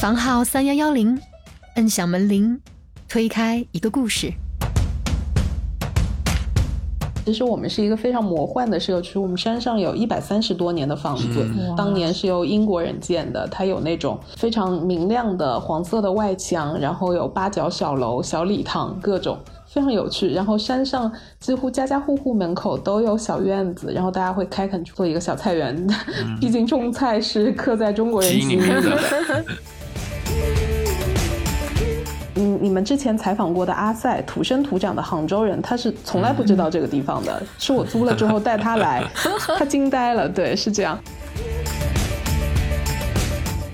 房号三幺幺零，摁响门铃，推开一个故事。其实我们是一个非常魔幻的社区，我们山上有一百三十多年的房子，当年是由英国人建的，它有那种非常明亮的黄色的外墙，然后有八角小楼、小礼堂，各种非常有趣。然后山上几乎家家户户门口都有小院子，然后大家会开垦做一个小菜园，毕竟种菜是刻在中国人基因里的。嗯，你们之前采访过的阿塞，土生土长的杭州人，他是从来不知道这个地方的，是我租了之后带他来，他惊呆了。对，是这样。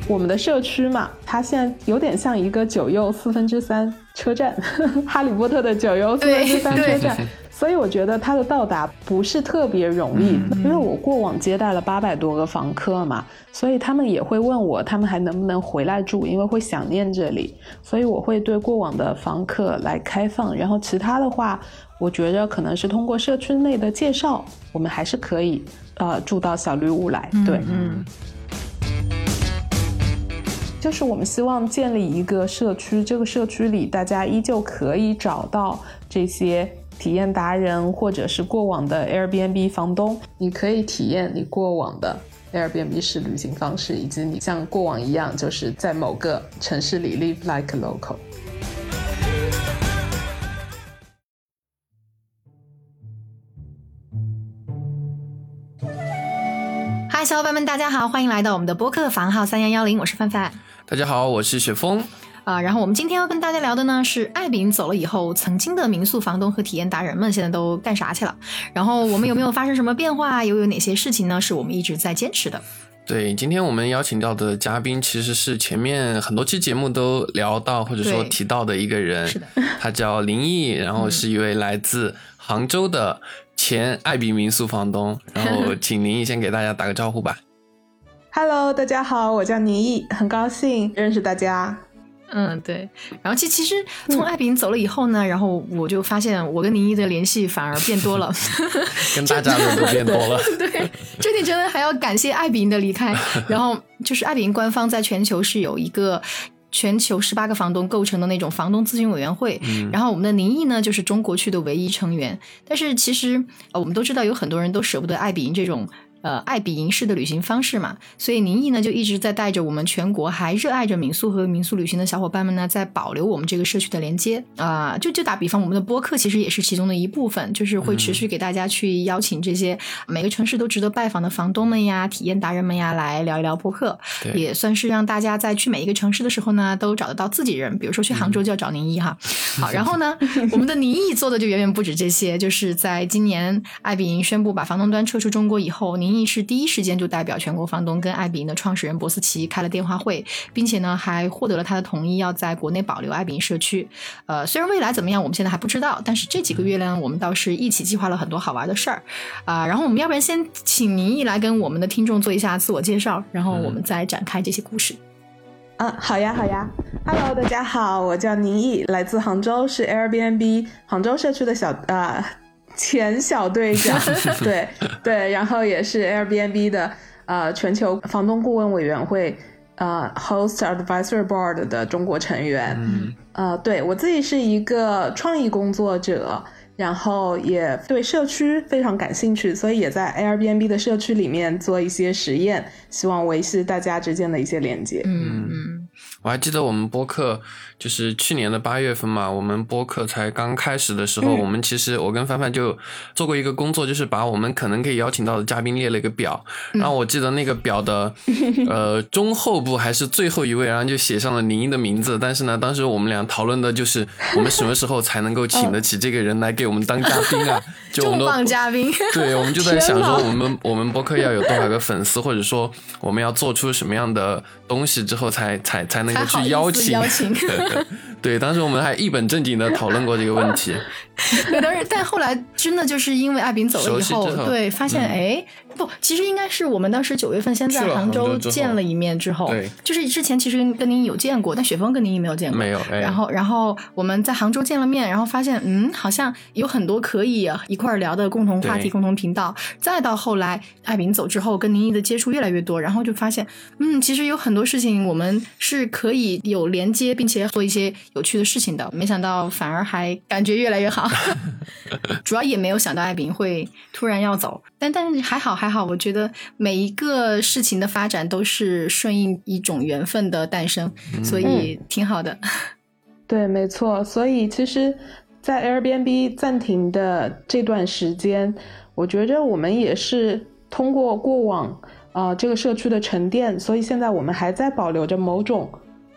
我们的社区嘛，它现在有点像一个九又四分之三车站，哈利波特的九又四分之三车站。所以我觉得它的到达不是特别容易，因为我过往接待了八百多个房客嘛，所以他们也会问我，他们还能不能回来住，因为会想念这里。所以我会对过往的房客来开放，然后其他的话，我觉着可能是通过社区内的介绍，我们还是可以呃住到小绿屋来。对，嗯，就是我们希望建立一个社区，这个社区里大家依旧可以找到这些。体验达人，或者是过往的 Airbnb 房东，你可以体验你过往的 Airbnb 式旅行方式，以及你像过往一样，就是在某个城市里 live like a local。嗨，小伙伴们，大家好，欢迎来到我们的播客房号三幺幺零，我是范范。大家好，我是雪峰。啊，然后我们今天要跟大家聊的呢是艾饼走了以后，曾经的民宿房东和体验达人们现在都干啥去了？然后我们有没有发生什么变化？又有哪些事情呢？是我们一直在坚持的？对，今天我们邀请到的嘉宾其实是前面很多期节目都聊到或者说提到的一个人，是的，他叫林毅，然后是一位来自杭州的前艾比民宿房东。然后 请林毅先给大家打个招呼吧。Hello，大家好，我叫宁毅，很高兴认识大家。嗯，对。然后其其实从艾比走了以后呢，然后我就发现我跟宁毅的联系反而变多了，跟大家都变多了。对，这点真的还要感谢艾比的离开。然后就是艾比官方在全球是有一个全球十八个房东构成的那种房东咨询委员会，然后我们的宁毅呢就是中国区的唯一成员。但是其实呃我们都知道有很多人都舍不得艾比这种。呃，爱比营式的旅行方式嘛，所以宁毅呢就一直在带着我们全国还热爱着民宿和民宿旅行的小伙伴们呢，在保留我们这个社区的连接啊。就就打比方，我们的播客其实也是其中的一部分，就是会持续给大家去邀请这些每个城市都值得拜访的房东们呀、体验达人们呀来聊一聊播客，也算是让大家在去每一个城市的时候呢，都找得到自己人。比如说去杭州就要找宁毅哈。好，然后呢，我们的宁毅做的就远远不止这些，就是在今年爱比营宣布把房东端撤出中国以后，宁。是第一时间就代表全国房东跟爱比营的创始人博斯奇开了电话会，并且呢还获得了他的同意，要在国内保留爱比营社区。呃，虽然未来怎么样，我们现在还不知道，但是这几个月呢，我们倒是一起计划了很多好玩的事儿啊。然后我们要不然先请宁毅来跟我们的听众做一下自我介绍，然后我们再展开这些故事。嗯，好呀，好呀。Hello，大家好，我叫宁毅，来自杭州，是 Airbnb 杭州社区的小啊。前小队长，对对，然后也是 Airbnb 的呃全球房东顾问委员会呃 Host Advisory Board 的中国成员，呃，对我自己是一个创意工作者，然后也对社区非常感兴趣，所以也在 Airbnb 的社区里面做一些实验，希望维系大家之间的一些连接。嗯。嗯，我还记得我们播客。就是去年的八月份嘛，我们播客才刚开始的时候，我们其实我跟帆帆就做过一个工作，就是把我们可能可以邀请到的嘉宾列了一个表。然后我记得那个表的呃中后部还是最后一位，然后就写上了林一的名字。但是呢，当时我们俩讨论的就是我们什么时候才能够请得起这个人来给我们当嘉宾啊？重磅嘉宾。对，我们就在想说，我们我们播客要有多少个粉丝，或者说我们要做出什么样的东西之后，才才才能够去邀请。对，当时我们还一本正经的 讨论过这个问题。对，但是但后来真的就是因为艾饼走了以后，对，发现嗯哎、不，其实应该是我们当时九月份先在杭杭州见了一面之后，对就是之前其实跟您有见过，但雪峰跟您没有见过，没有哎然后然后我们在杭州见了面，然后发现嗯，好像有很多可以一块儿聊的共同话题、共同频道。再到后来艾饼走之后，跟宁毅的接触越来越多，然后就发现嗯，其实有很多事情我们是可以有连接，并且做一些有趣的事情的。没想到反而还感觉越来越好。主要也没有想到艾比会突然要走，但但是还好还好，我觉得每一个事情的发展都是顺应一种缘分的诞生，所以挺好的。对，没错。所以其实，在 Airbnb 暂停的这段时间，我觉着我们也是通过过往呃这个社区的沉淀，所以现在我们还在保留着某种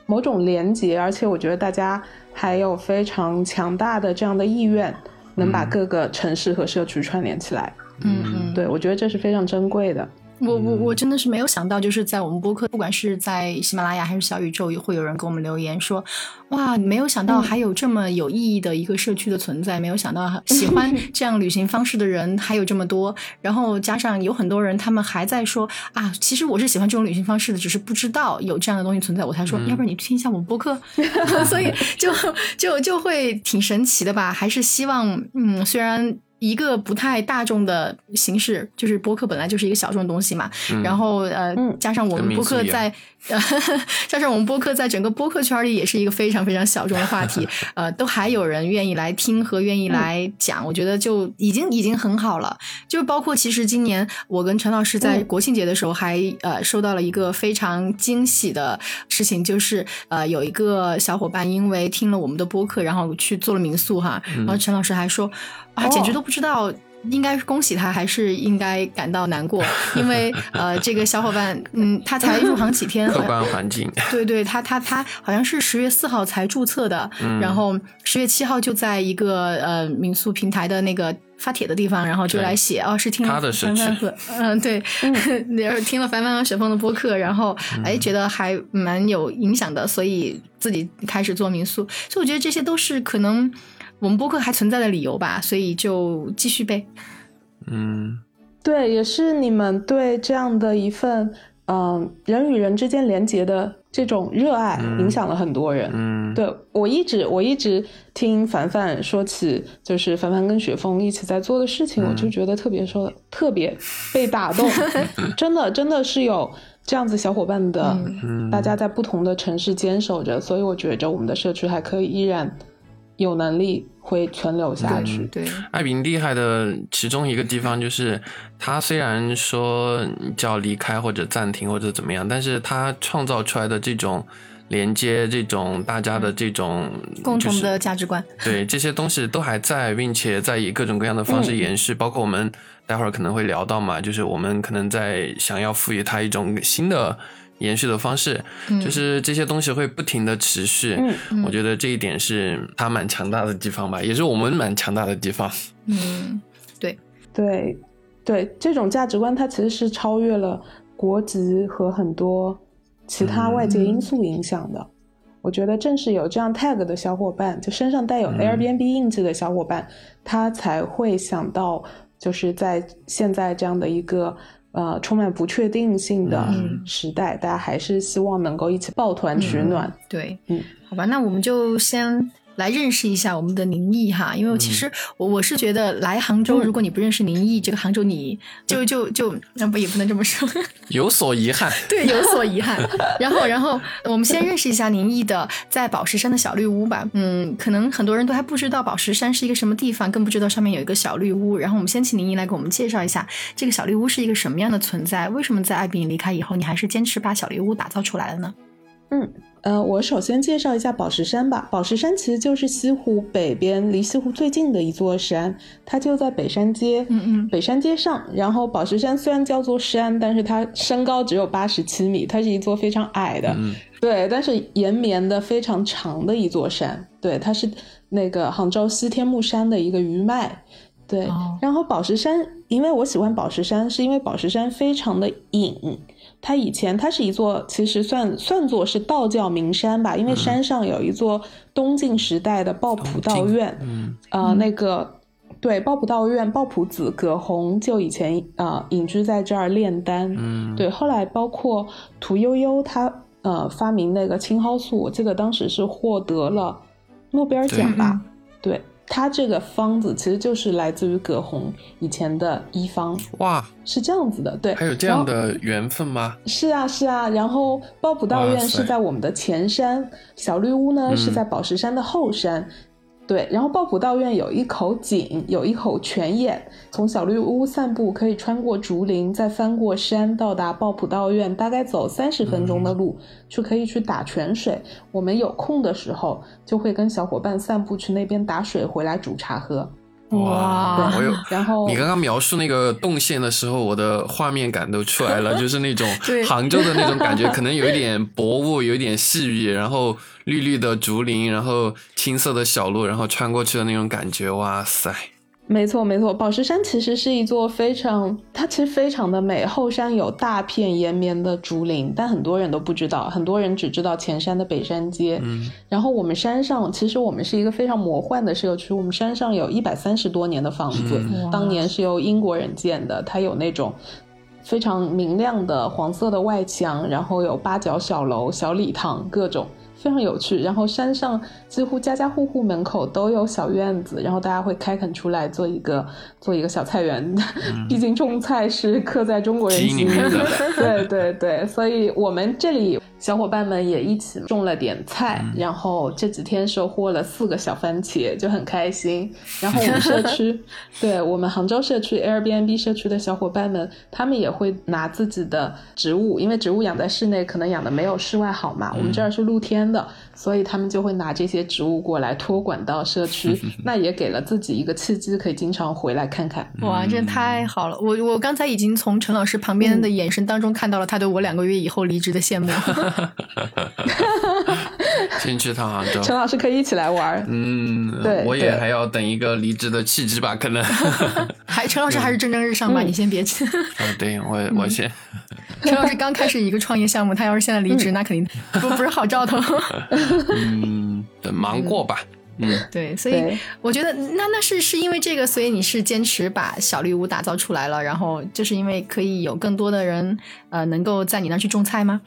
某种连结，而且我觉得大家还有非常强大的这样的意愿，能把各个城市和社区串联起来。嗯嗯，对，我觉得这是非常珍贵的。我我我真的是没有想到，就是在我们播客，不管是在喜马拉雅还是小宇宙，也会有人给我们留言说，哇，没有想到还有这么有意义的一个社区的存在，没有想到喜欢 这样旅行方式的人还有这么多，然后加上有很多人他们还在说啊，其实我是喜欢这种旅行方式的，只是不知道有这样的东西存在，我才说，要不然你听一下我们播客，所以就就就会挺神奇的吧，还是希望，嗯，虽然。一个不太大众的形式，就是播客本来就是一个小众的东西嘛，然后呃，嗯加上我们播客在呃，加上我们播客在整个播客圈里也是一个非常非常小众的话题，呃，都还有人愿意来听和愿意来讲，我觉得就已经已经很好了。就包括其实今年我跟陈老师在嗯国庆节的时候还、呃收到了一个非常惊喜的事情，就是呃有一个小伙伴因为听了我们的播客，然后去做了民宿哈，然后陈老师还说啊，简直哦都不知道。应该是恭喜他，还是应该感到难过？因为呃，这个小伙伴，嗯，他才入行几天，好客观环境，对对，他他他好像是十月四号才注册的，嗯然后十月七号就在一个呃民宿平台的那个发帖的地方，然后就来写哦，是听了他的社凡凡区和嗯对，然后听了凡凡和雪峰的播客，然后嗯哎觉得还蛮有影响的，所以自己开始做民宿，所以我觉得这些都是可能我们播客还存在的理由吧，所以就继续呗。嗯，对，也是你们对这样的一份嗯、人与人之间连接的这种热爱，影响了很多人。嗯，对我一直我一直听凡凡说起，就是凡凡跟雪峰一起在做的事情，我就觉得特别说特别被打动，真的真的是有这样子小伙伴的，嗯。大家在不同的城市坚守着，所以我觉着我们的社区还可以依然有能力会存留下去。对，艾比厉害的其中一个地方就是，他虽然说叫离开或者暂停或者怎么样，但是他创造出来的这种连接，这种大家的这种共同的价值观，对这些东西都还在，并且在以各种各样的方式延续，包括我们待会儿可能会聊到嘛，就是我们可能在想要赋予它一种新的延续的方式，就是这些东西会不停的持续。嗯我觉得这一点是它蛮强大的地方吧，也是我们蛮强大的地方。嗯，对，对，对，这种价值观它其实是超越了国籍和很多其他外界因素影响的。我觉得正是有这样 tag 的小伙伴，就身上带有 Airbnb 印记的小伙伴，他才会想到，就是在现在这样的一个呃充满不确定性的嗯。时代，大家还是希望能够一起抱团取暖。对，嗯，好吧，那我们就先来认识一下我们的宁毅哈，因为其实我我是觉得来杭州，嗯如果你不认识宁毅，这个杭州你就就就那不也不能这么说，有所遗憾，对，有所遗憾。然后，然后我们先认识一下宁毅的在宝石山的小绿屋吧。嗯，可能很多人都还不知道宝石山是一个什么地方，更不知道上面有一个小绿屋。然后我们先请宁毅来给我们介绍一下这个小绿屋是一个什么样的存在，为什么在艾比离开以后，你还是坚持把小绿屋打造出来了呢？呃，我首先介绍一下宝石山吧。宝石山其实就是西湖北边离西湖最近的一座山，它就在北山街。嗯嗯北山街上，然后宝石山虽然叫做山，但是它身高只有八十七米，它是一座非常矮的，嗯对，但是延绵的非常长的一座山，对，它是那个杭州西天目山的一个余脉，对。哦然后宝石山，因为我喜欢宝石山，是因为宝石山非常的隐，它以前它是一座，其实算算作是道教名山吧，因为山上有一座东晋时代的抱朴道院，嗯，呃，那个对抱朴道院，抱朴子葛洪就以前呃隐居在这儿炼丹，嗯，对，后来包括屠呦呦她呃发明那个青蒿素，我记得当时是获得了诺贝尔奖吧，对。它这个方子其实就是来自于葛洪以前的医方，哇，是这样子的，对，还有这样的缘分吗？是啊，是啊。然后抱朴道院是在我们的前山，小绿屋呢是在宝石山的后山。对，然后抱朴道院有一口井，有一口泉眼，从小绿屋散步可以穿过竹林，再翻过山到达抱朴道院，大概走三十分钟的路，就可以去打泉水。我们有空的时候就会跟小伙伴散步去那边打水，回来煮茶喝。哇，我有。然后你刚刚描述那个动线的时候，我的画面感都出来了，就是那种杭州的那种感觉，可能有一点薄雾，有一点细雨，然后绿绿的竹林，然后青色的小路，然后穿过去的那种感觉，哇塞！没错，没错，宝石山其实是一座非常，它其实非常的美。后山有大片延绵的竹林，但很多人都不知道，很多人只知道前山的北山街。嗯，然后我们山上，其实我们是一个非常魔幻的社区。我们山上有一百三十多年的房子，当年是由英国人建的，它有那种非常明亮的黄色的外墙，然后有八角小楼、小礼堂，各种。非常有趣，然后山上几乎家家户户门口都有小院子，然后大家会开垦出来做一个做一个小菜园。毕竟种菜是刻在中国人心里的，对对对，所以我们这里。小伙伴们也一起种了点菜，然后这几天收获了四个小番茄，就很开心。然后我们社区，对我们杭州社区 Airbnb 社区的小伙伴们，他们也会拿自己的植物，因为植物养在室内可能养的没有室外好嘛，我们这儿是露天的。所以他们就会拿这些植物过来托管到社区，那也给了自己一个契机，可以经常回来看看。哇，这太好了！我我刚才已经从陈老师旁边的眼神当中看到了他对我两个月以后离职的羡慕。先去趟杭州，陈老师可以一起来玩。嗯，对，我也还要等一个离职的契机吧，可能。还陈老师还是蒸蒸日上吧，你先别去。啊，对我我先。陈老师刚开始一个创业项目，他要是现在离职，那肯定不不是好兆头。嗯，等忙过吧。嗯，对，所以我觉得那那是是因为这个，所以你是坚持把小绿屋打造出来了，然后就是因为可以有更多的人呃能够在你那去种菜吗？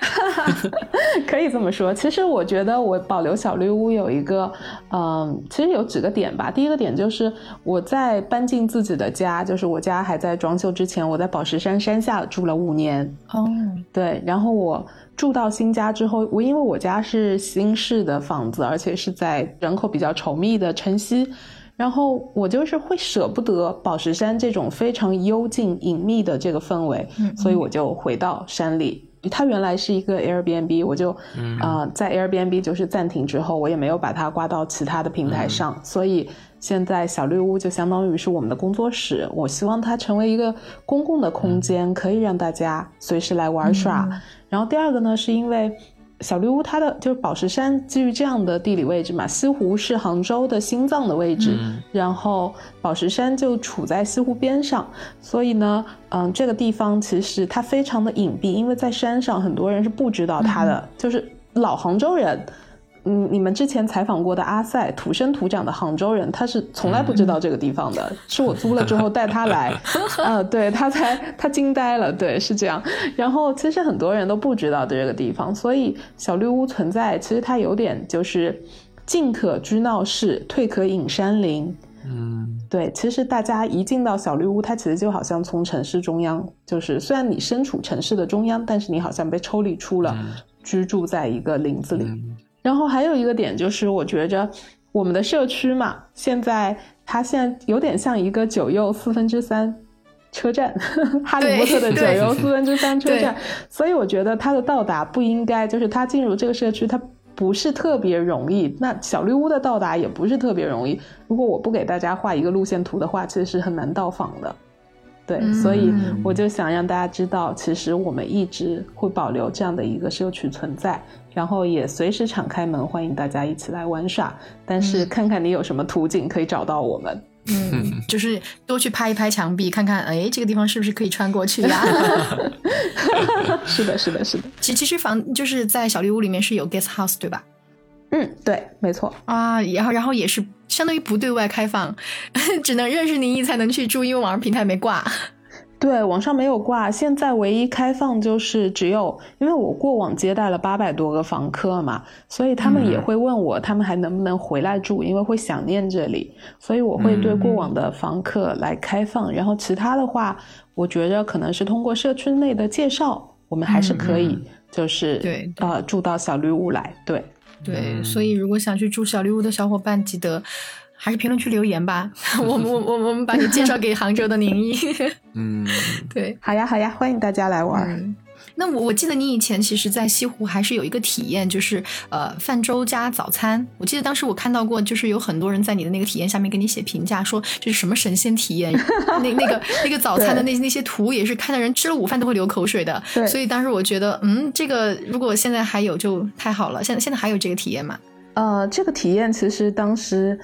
可以这么说。其实我觉得我保留小绿屋有一个，嗯，其实有几个点吧。第一个点就是我在搬进自己的家，就是我家还在装修之前，我在宝石山山下住了五年。哦，对，然后我住到新家之后，我因为我家是新式的房子，而且是在人口比较稠密的城西，然后我就是会舍不得宝石山这种非常幽静隐秘的这个氛围，所以我就回到山里。它原来是一个 Airbnb，我就啊在 Airbnb 就是暂停之后，我也没有把它挂到其他的平台上，所以现在小绿屋就相当于是我们的工作室。我希望它成为一个公共的空间，可以让大家随时来玩耍。然后第二个呢，是因为。小绿屋，它的就是宝石山，基于这样的地理位置嘛，西湖是杭州的心脏的位置，然后宝石山就处在西湖边上，所以呢，嗯，这个地方其实它非常的隐蔽，因为在山上，很多人是不知道它的，就是老杭州人。嗯，你们之前采访过的阿塞，土生土长的杭州人，他是从来不知道这个地方的，是我租了之后带他来，呃，对他才他惊呆了，对，是这样。然后其实很多人都不知道这个地方，所以小绿屋存在，其实它有点就是进可居闹市，退可隐山林。嗯，对，其实大家一进到小绿屋，它其实就好像从城市中央，就是虽然你身处城市的中央，但是你好像被抽离出了，居住在一个林子里。然后还有一个点就是，我觉着我们的社区嘛，现在它现在有点像一个九又四分之三车站，哈利波特的九又四分之三车站，所以我觉得它的到达不应该就是它进入这个社区，它不是特别容易。那小绿屋的到达也不是特别容易。如果我不给大家画一个路线图的话，其实是很难到访的。对，所以我就想让大家知道，其实我们一直会保留这样的一个社区存在。然后也随时敞开门，欢迎大家一起来玩耍。但是看看你有什么途径可以找到我们。嗯，就是多去拍一拍墙壁，看看，哎，这个地方是不是可以穿过去呀？是的，是的，是的。其其实房就是在小绿屋里面是有 guest house 对吧？嗯，对，没错啊。然后，然后也是相当于不对外开放，只能认识宁毅才能去住，因为网上平台没挂。对，网上没有挂。现在唯一开放就是只有，因为我过往接待了八百多个房客嘛，所以他们也会问我，他们还能不能回来住，因为会想念这里。所以我会对过往的房客来开放，然后其他的话，我觉着可能是通过社区内的介绍，我们还是可以，就是对呃住到小绿屋来。对对，所以如果想去住小绿屋的小伙伴，记得。还是评论区留言吧，我我我我们把你介绍给杭州的宁毅。嗯，对，好呀好呀，欢迎大家来玩。那我我记得你以前其实，在西湖还是有一个体验，就是呃泛舟加早餐。我记得当时我看到过，就是有很多人在你的那个体验下面给你写评价，说这是什么神仙体验。那那个那个早餐的那那些图也是看的人吃了午饭都会流口水的。所以当时我觉得，嗯，这个如果现在还有就太好了。现在现在还有这个体验吗？呃，这个体验其实当时。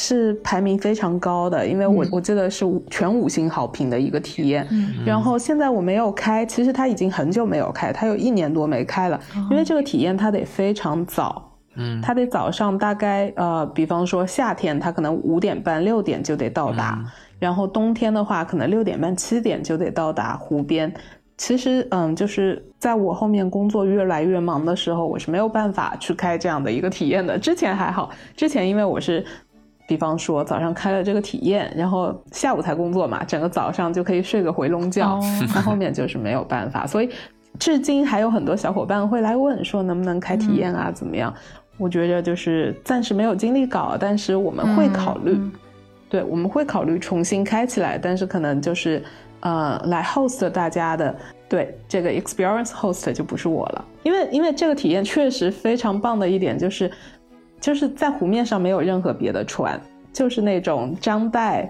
是排名非常高的，因为我我记得是全五星好评的一个体验。然后现在我没有开，其实它已经很久没有开，它有一年多没开了。因为这个体验它得非常早，嗯，它得早上大概呃，比方说夏天它可能五点半六点就得到达，然后冬天的话可能六点半七点就得到达湖边。其实嗯，就是在我后面工作越来越忙的时候，我是没有办法去开这样的一个体验的。之前还好，之前因为我是。比方说早上开了这个体验，然后下午才工作嘛，整个早上就可以睡个回笼觉。那后面就是没有办法，所以至今还有很多小伙伴会来问说能不能开体验啊？怎么样？我觉得就是暂时没有精力搞，但是我们会考虑，对，我们会考虑重新开起来，但是可能就是呃来 host 大家的，对这个 experience host 就不是我了，因为因为这个体验确实非常棒的一点就是。就是在湖面上没有任何别的船，就是那种张岱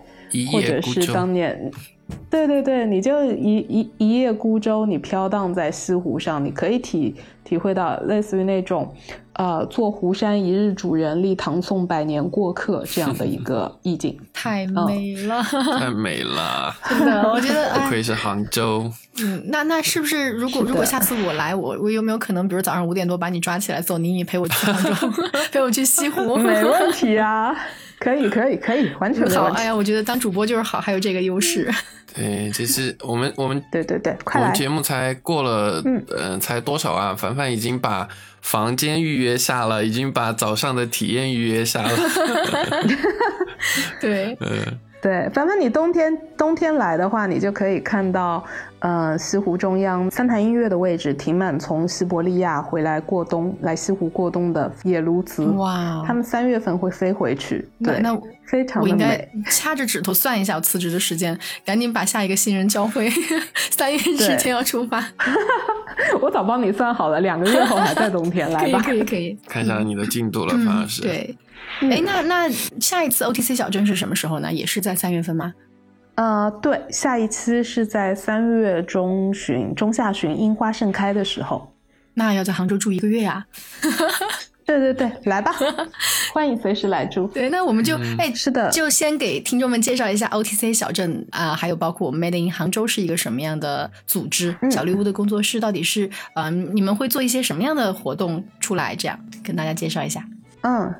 或者是当年，对对对，你就一一一叶孤舟，你飘荡在西湖上，你可以体体会到类似于那种。呃，坐湖山一日主人，立唐宋百年过客这样的一个 意境，太美了，太 美了，真的，我觉得不愧是杭州。嗯，那那是不是如果如果下次我来，我我有没有可能，比如早上五点多把你抓起来，走你你陪我去杭州，陪我去西湖？没问题啊，可以可以可以，完全好。哎呀，我觉得当主播就是好，还有这个优势。对，这是我们我们对对对，快我们节目才过了，嗯，才多少啊？凡凡已经把房间预约下了，已经把早上的体验预约下了。对，嗯。对，凡凡，你冬天冬天来的话，你就可以看到，呃，西湖中央三潭印月的位置停满从西伯利亚回来过冬、来西湖过冬的野鸬鹚。哇，他们三月份会飞回去。对，那非常的美。掐着指头算一下我辞职的时间，赶紧把下一个新人教会。三月之前要出发。我早帮你算好了，两个月后还在冬天来吧。可以可以可以。看一下你的进度了，反而是对。哎，那那下一次 OTC 小镇是什么时候呢？也是在三月份吗？呃，对，下一期是在三月中旬、中下旬，樱花盛开的时候。那要在杭州住一个月 呀？对对对，来吧，欢迎随时来住。对，那我们就哎，是的，就先给听众们介绍一下 OTC 小镇啊，还有包括我们 Made in 杭州是一个什么样的组织，小绿屋的工作室到底是嗯，你们会做一些什么样的活动出来？这样跟大家介绍一下。嗯。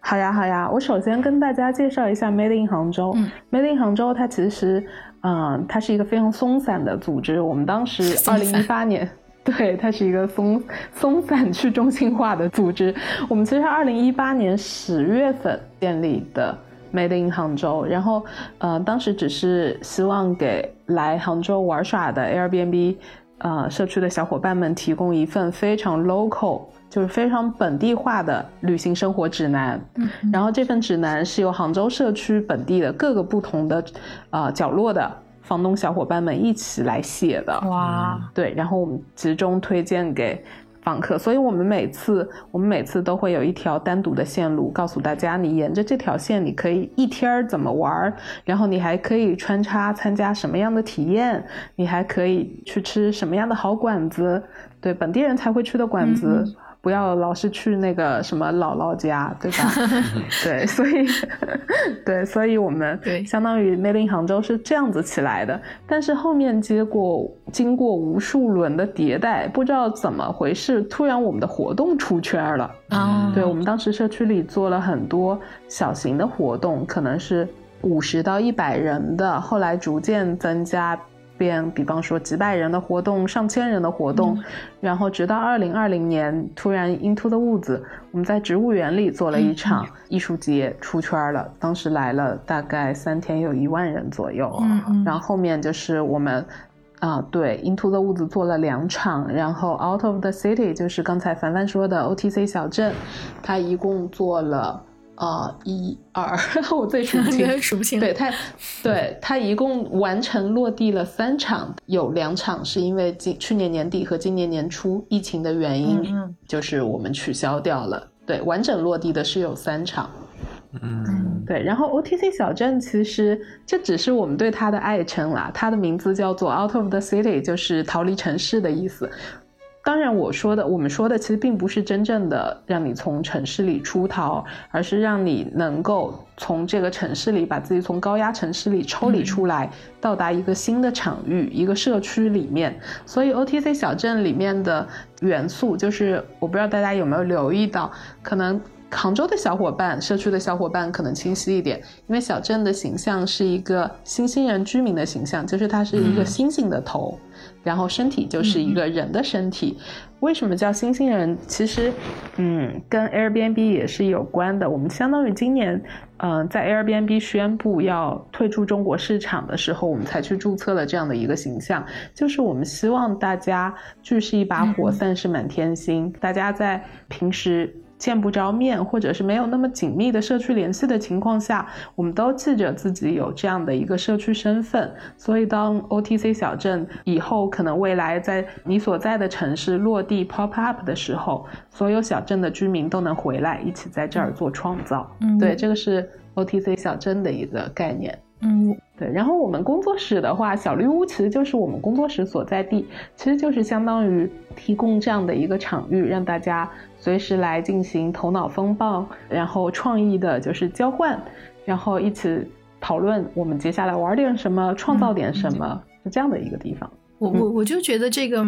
好呀，好呀，我首先跟大家介绍一下 Made in 杭州。嗯 Made in 杭州，它其实，嗯，它是一个非常松散的组织。我们当时二零一八年，对，它是一个松松散去中心化的组织。我们其实二零一八年十月份建立的 Made in 杭州，然后，呃，当时只是希望给来杭州玩耍的 Airbnb，呃，社区的小伙伴们提供一份非常 local。就是非常本地化的旅行生活指南，嗯，然后这份指南是由杭州社区本地的各个不同的，呃角落的房东小伙伴们一起来写的，哇，对，然后我们集中推荐给访客，所以我们每次我们每次都会有一条单独的线路，告诉大家你沿着这条线你可以一天怎么玩，然后你还可以穿插参加什么样的体验，你还可以去吃什么样的好馆子，对本地人才会去的馆子。不要老是去那个什么姥姥家，对吧？对，所以对，所以我们对相当于 Made in 杭州是这样子起来的。但是后面结果经过无数轮的迭代，不知道怎么回事，突然我们的活动出圈了。啊，对我们当时社区里做了很多小型的活动，可能是五十到一百人的，后来逐渐增加，变比方说几百人的活动、上千人的活动，然后直到二零二零年，突然 Into the Woods，我们在植物园里做了一场艺术节，出圈了。当时来了大概三天有一万人左右，然后后面就是我们。啊，对，Into the Woods 做了两场，然后 Out of the City 就是刚才凡凡说的 OTC 小镇，他一共做了呃一二，我最数不清，数不清，对他，对他一共完成落地了三场，有两场是因为今去年年底和今年年初疫情的原因，嗯嗯就是我们取消掉了。对，完整落地的是有三场。嗯对，然后 OTC 小镇其实这只是我们对它的爱称啦，它的名字叫做 Out of the City，就是逃离城市的意思。当然，我说的我们说的其实并不是真正的让你从城市里出逃，而是让你能够从这个城市里把自己从高压城市里抽离出来，到达一个新的场域、一个社区里面。所以 OTC 小镇里面的元素，就是我不知道大家有没有留意到，可能。杭州的小伙伴，社区的小伙伴可能清晰一点，因为小镇的形象是一个新兴人居民的形象，就是它是一个星星的头，然后身体就是一个人的身体。为什么叫新兴人？其实，嗯，跟 Airbnb 也是有关的。我们相当于今年，嗯、在 Airbnb 宣布要退出中国市场的时候，我们才去注册了这样的一个形象，就是我们希望大家聚是一把火，散是满天星，大家在平时。见不着面，或者是没有那么紧密的社区联系的情况下，我们都记着自己有这样的一个社区身份。所以，当 OTC 小镇以后可能未来在你所在的城市落地 pop up 的时候，所有小镇的居民都能回来，一起在这儿做创造。嗯对，这个是 OTC 小镇的一个概念。嗯对，然后我们工作室的话，小绿屋其实就是我们工作室所在地，其实就是相当于提供这样的一个场域，让大家随时来进行头脑风暴，然后创意的就是交换，然后一起讨论我们接下来玩点什么，创造点什么，是这样的一个地方。我我我就觉得这个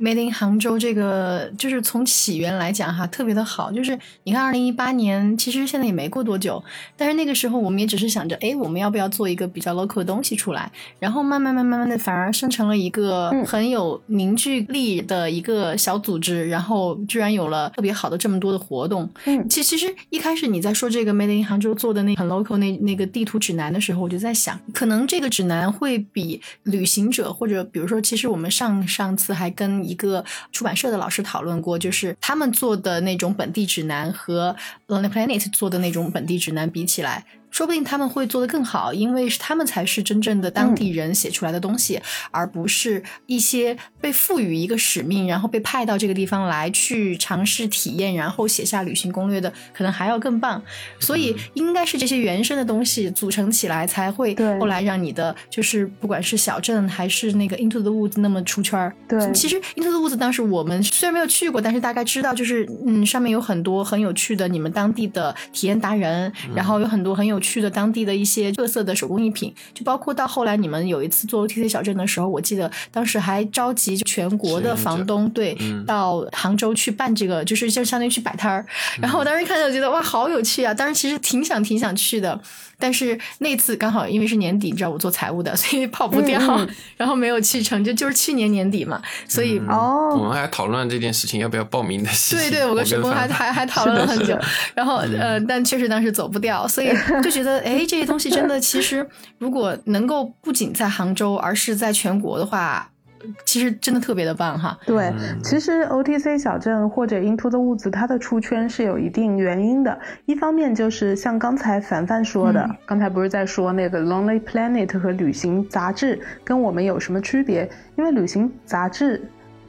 Made in 杭州这个就是从起源来讲哈，特别的好。就是你看，二零一八年其实现在也没过多久，但是那个时候我们也只是想着，哎，我们要不要做一个比较 local 的东西出来？然后慢慢慢慢慢的，反而生成了一个嗯很有凝聚力的一个小组织，然后居然有了特别好的这么多的活动。嗯其其实一开始你在说这个 Made in 杭州做的那很 local 那那个地图指南的时候，我就在想，可能这个指南会比旅行者或者比如说，其实我们上上次还跟一个出版社的老师讨论过，就是他们做的那种本地指南和 Lonely Planet 做的那种本地指南比起来。说不定他们会做得更好，因为是他们才是真正的当地人写出来的东西，而不是一些被赋予一个使命，然后被派到这个地方来去尝试体验，然后写下旅行攻略的，可能还要更棒。所以应该是这些原生的东西组成起来，才会对后来让你的就是不管是小镇还是那个 Into the Woods 那么出圈儿。对其实 Into the Woods 当时我们虽然没有去过，但是大概知道就是嗯上面有很多很有趣的你们当地的体验达人，然后有很多很有趣的当地的一些特色的手工艺品，就包括到后来你们有一次做 OTC 小镇的时候，我记得当时还召集全国的房东对、嗯到杭州去办这个，就是就相当于去摆摊儿。然后我当时看到觉得哇好有趣啊，当时其实挺想挺想去的。但是那次刚好因为是年底，你知道我做财务的，所以跑不掉，嗯然后没有去成，就就是去年年底嘛，所以嗯哦我们还讨论这件事情要不要报名的事情。对对，我跟沈工还还还讨论了很久，然后呃，但确实当时走不掉，所以 就觉得哎，这些东西真的其实如果能够不仅在杭州，而是在全国的话，其实真的特别的棒哈。对，嗯其实 OTC 小镇或者 Into the Woods 它的出圈是有一定原因的。一方面就是像刚才凡凡说的，嗯刚才不是在说那个 Lonely Planet 和旅行杂志跟我们有什么区别？因为旅行杂志，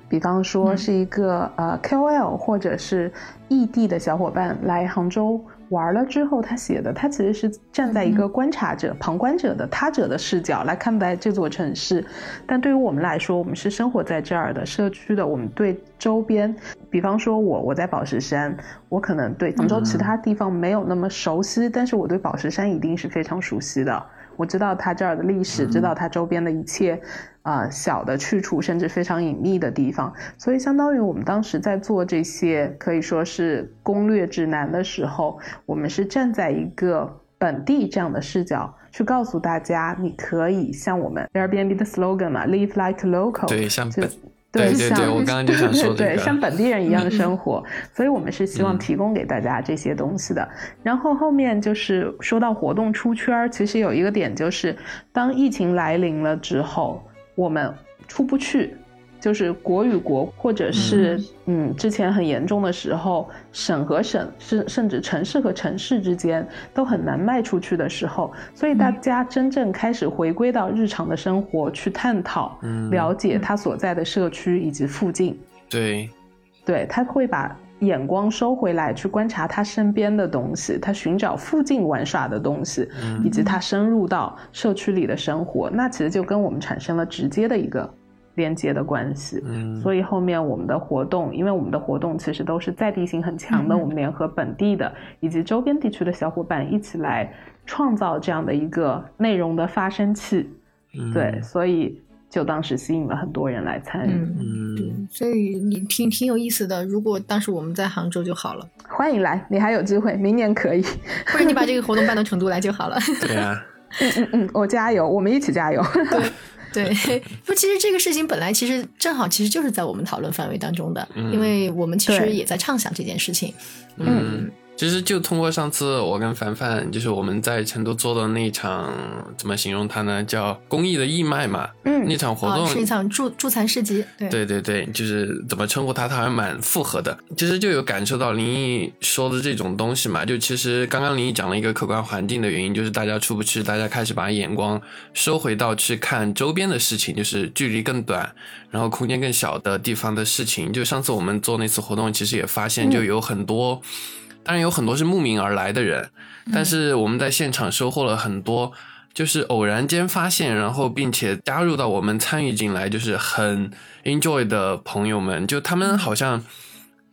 比方说嗯是一个、呃 KOL 或者是异地的小伙伴来杭州玩了之后，他写的，他其实是站在一个观察者、旁观者的他者的视角来看待这座城市。但对于我们来说，我们是生活在这儿的社区的，我们对周边，比方说我我在宝石山，我可能对杭州其他地方没有那么熟悉，但是我对宝石山一定是非常熟悉的。我知道它这儿的历史，知道它周边的一切，啊，小的去处，甚至非常隐秘的地方。所以，相当于我们当时在做这些可以说是攻略指南的时候，我们是站在一个本地这样的视角去告诉大家，你可以像我们 Airbnb 的 slogan 嘛，Live like local，对，像本。对对对，我刚刚就想说 对，像本地人一样的生活，所以我们是希望提供给大家这些东西的。然后后面就是说到活动出圈，其实有一个点就是，当疫情来临了之后，我们出不去。就是国与国，或者是嗯，之前很严重的时候，省和省，甚甚至城市和城市之间都很难迈出去的时候，所以大家真正开始回归到日常的生活，去探讨、了解他所在的社区以及附近。对，对他会把眼光收回来，去观察他身边的东西，他寻找附近玩耍的东西，以及他深入到社区里的生活，那其实就跟我们产生了直接的一个。连接的关系，嗯，所以后面我们的活动，因为我们的活动其实都是在地性很强的，我们联合本地的以及周边地区的小伙伴一起来创造这样的一个内容的发生器，对，所以就当时吸引了很多人来参与，嗯，所以你挺挺有意思的。如果当时我们在杭州就好了，欢迎来，你还有机会，明年可以，或者你把这个活动办到成都来就好了。对啊，嗯嗯嗯，我加油，我们一起加油。对。对，不，其实这个事情本来其实正好，其实就是在我们讨论范围当中的，因为我们其实也在畅想这件事情，嗯。其实就通过上次我跟凡凡，就是我们在成都做的那场，怎么形容它呢？叫公益的义卖嘛。嗯，那场活动是一场助助残市集。对对对对，就是怎么称呼它，它还蛮复合的。其实就有感受到林毅说的这种东西嘛。就其实刚刚林毅讲了一个客观环境的原因，就是大家出不去，大家开始把眼光收回到去看周边的事情，就是距离更短，然后空间更小的地方的事情。就上次我们做那次活动，其实也发现就有很多。当然有很多是慕名而来的人，但是我们在现场收获了很多，就是偶然间发现，然后并且加入到我们参与进来，就是很 enjoy 的朋友们，就他们好像。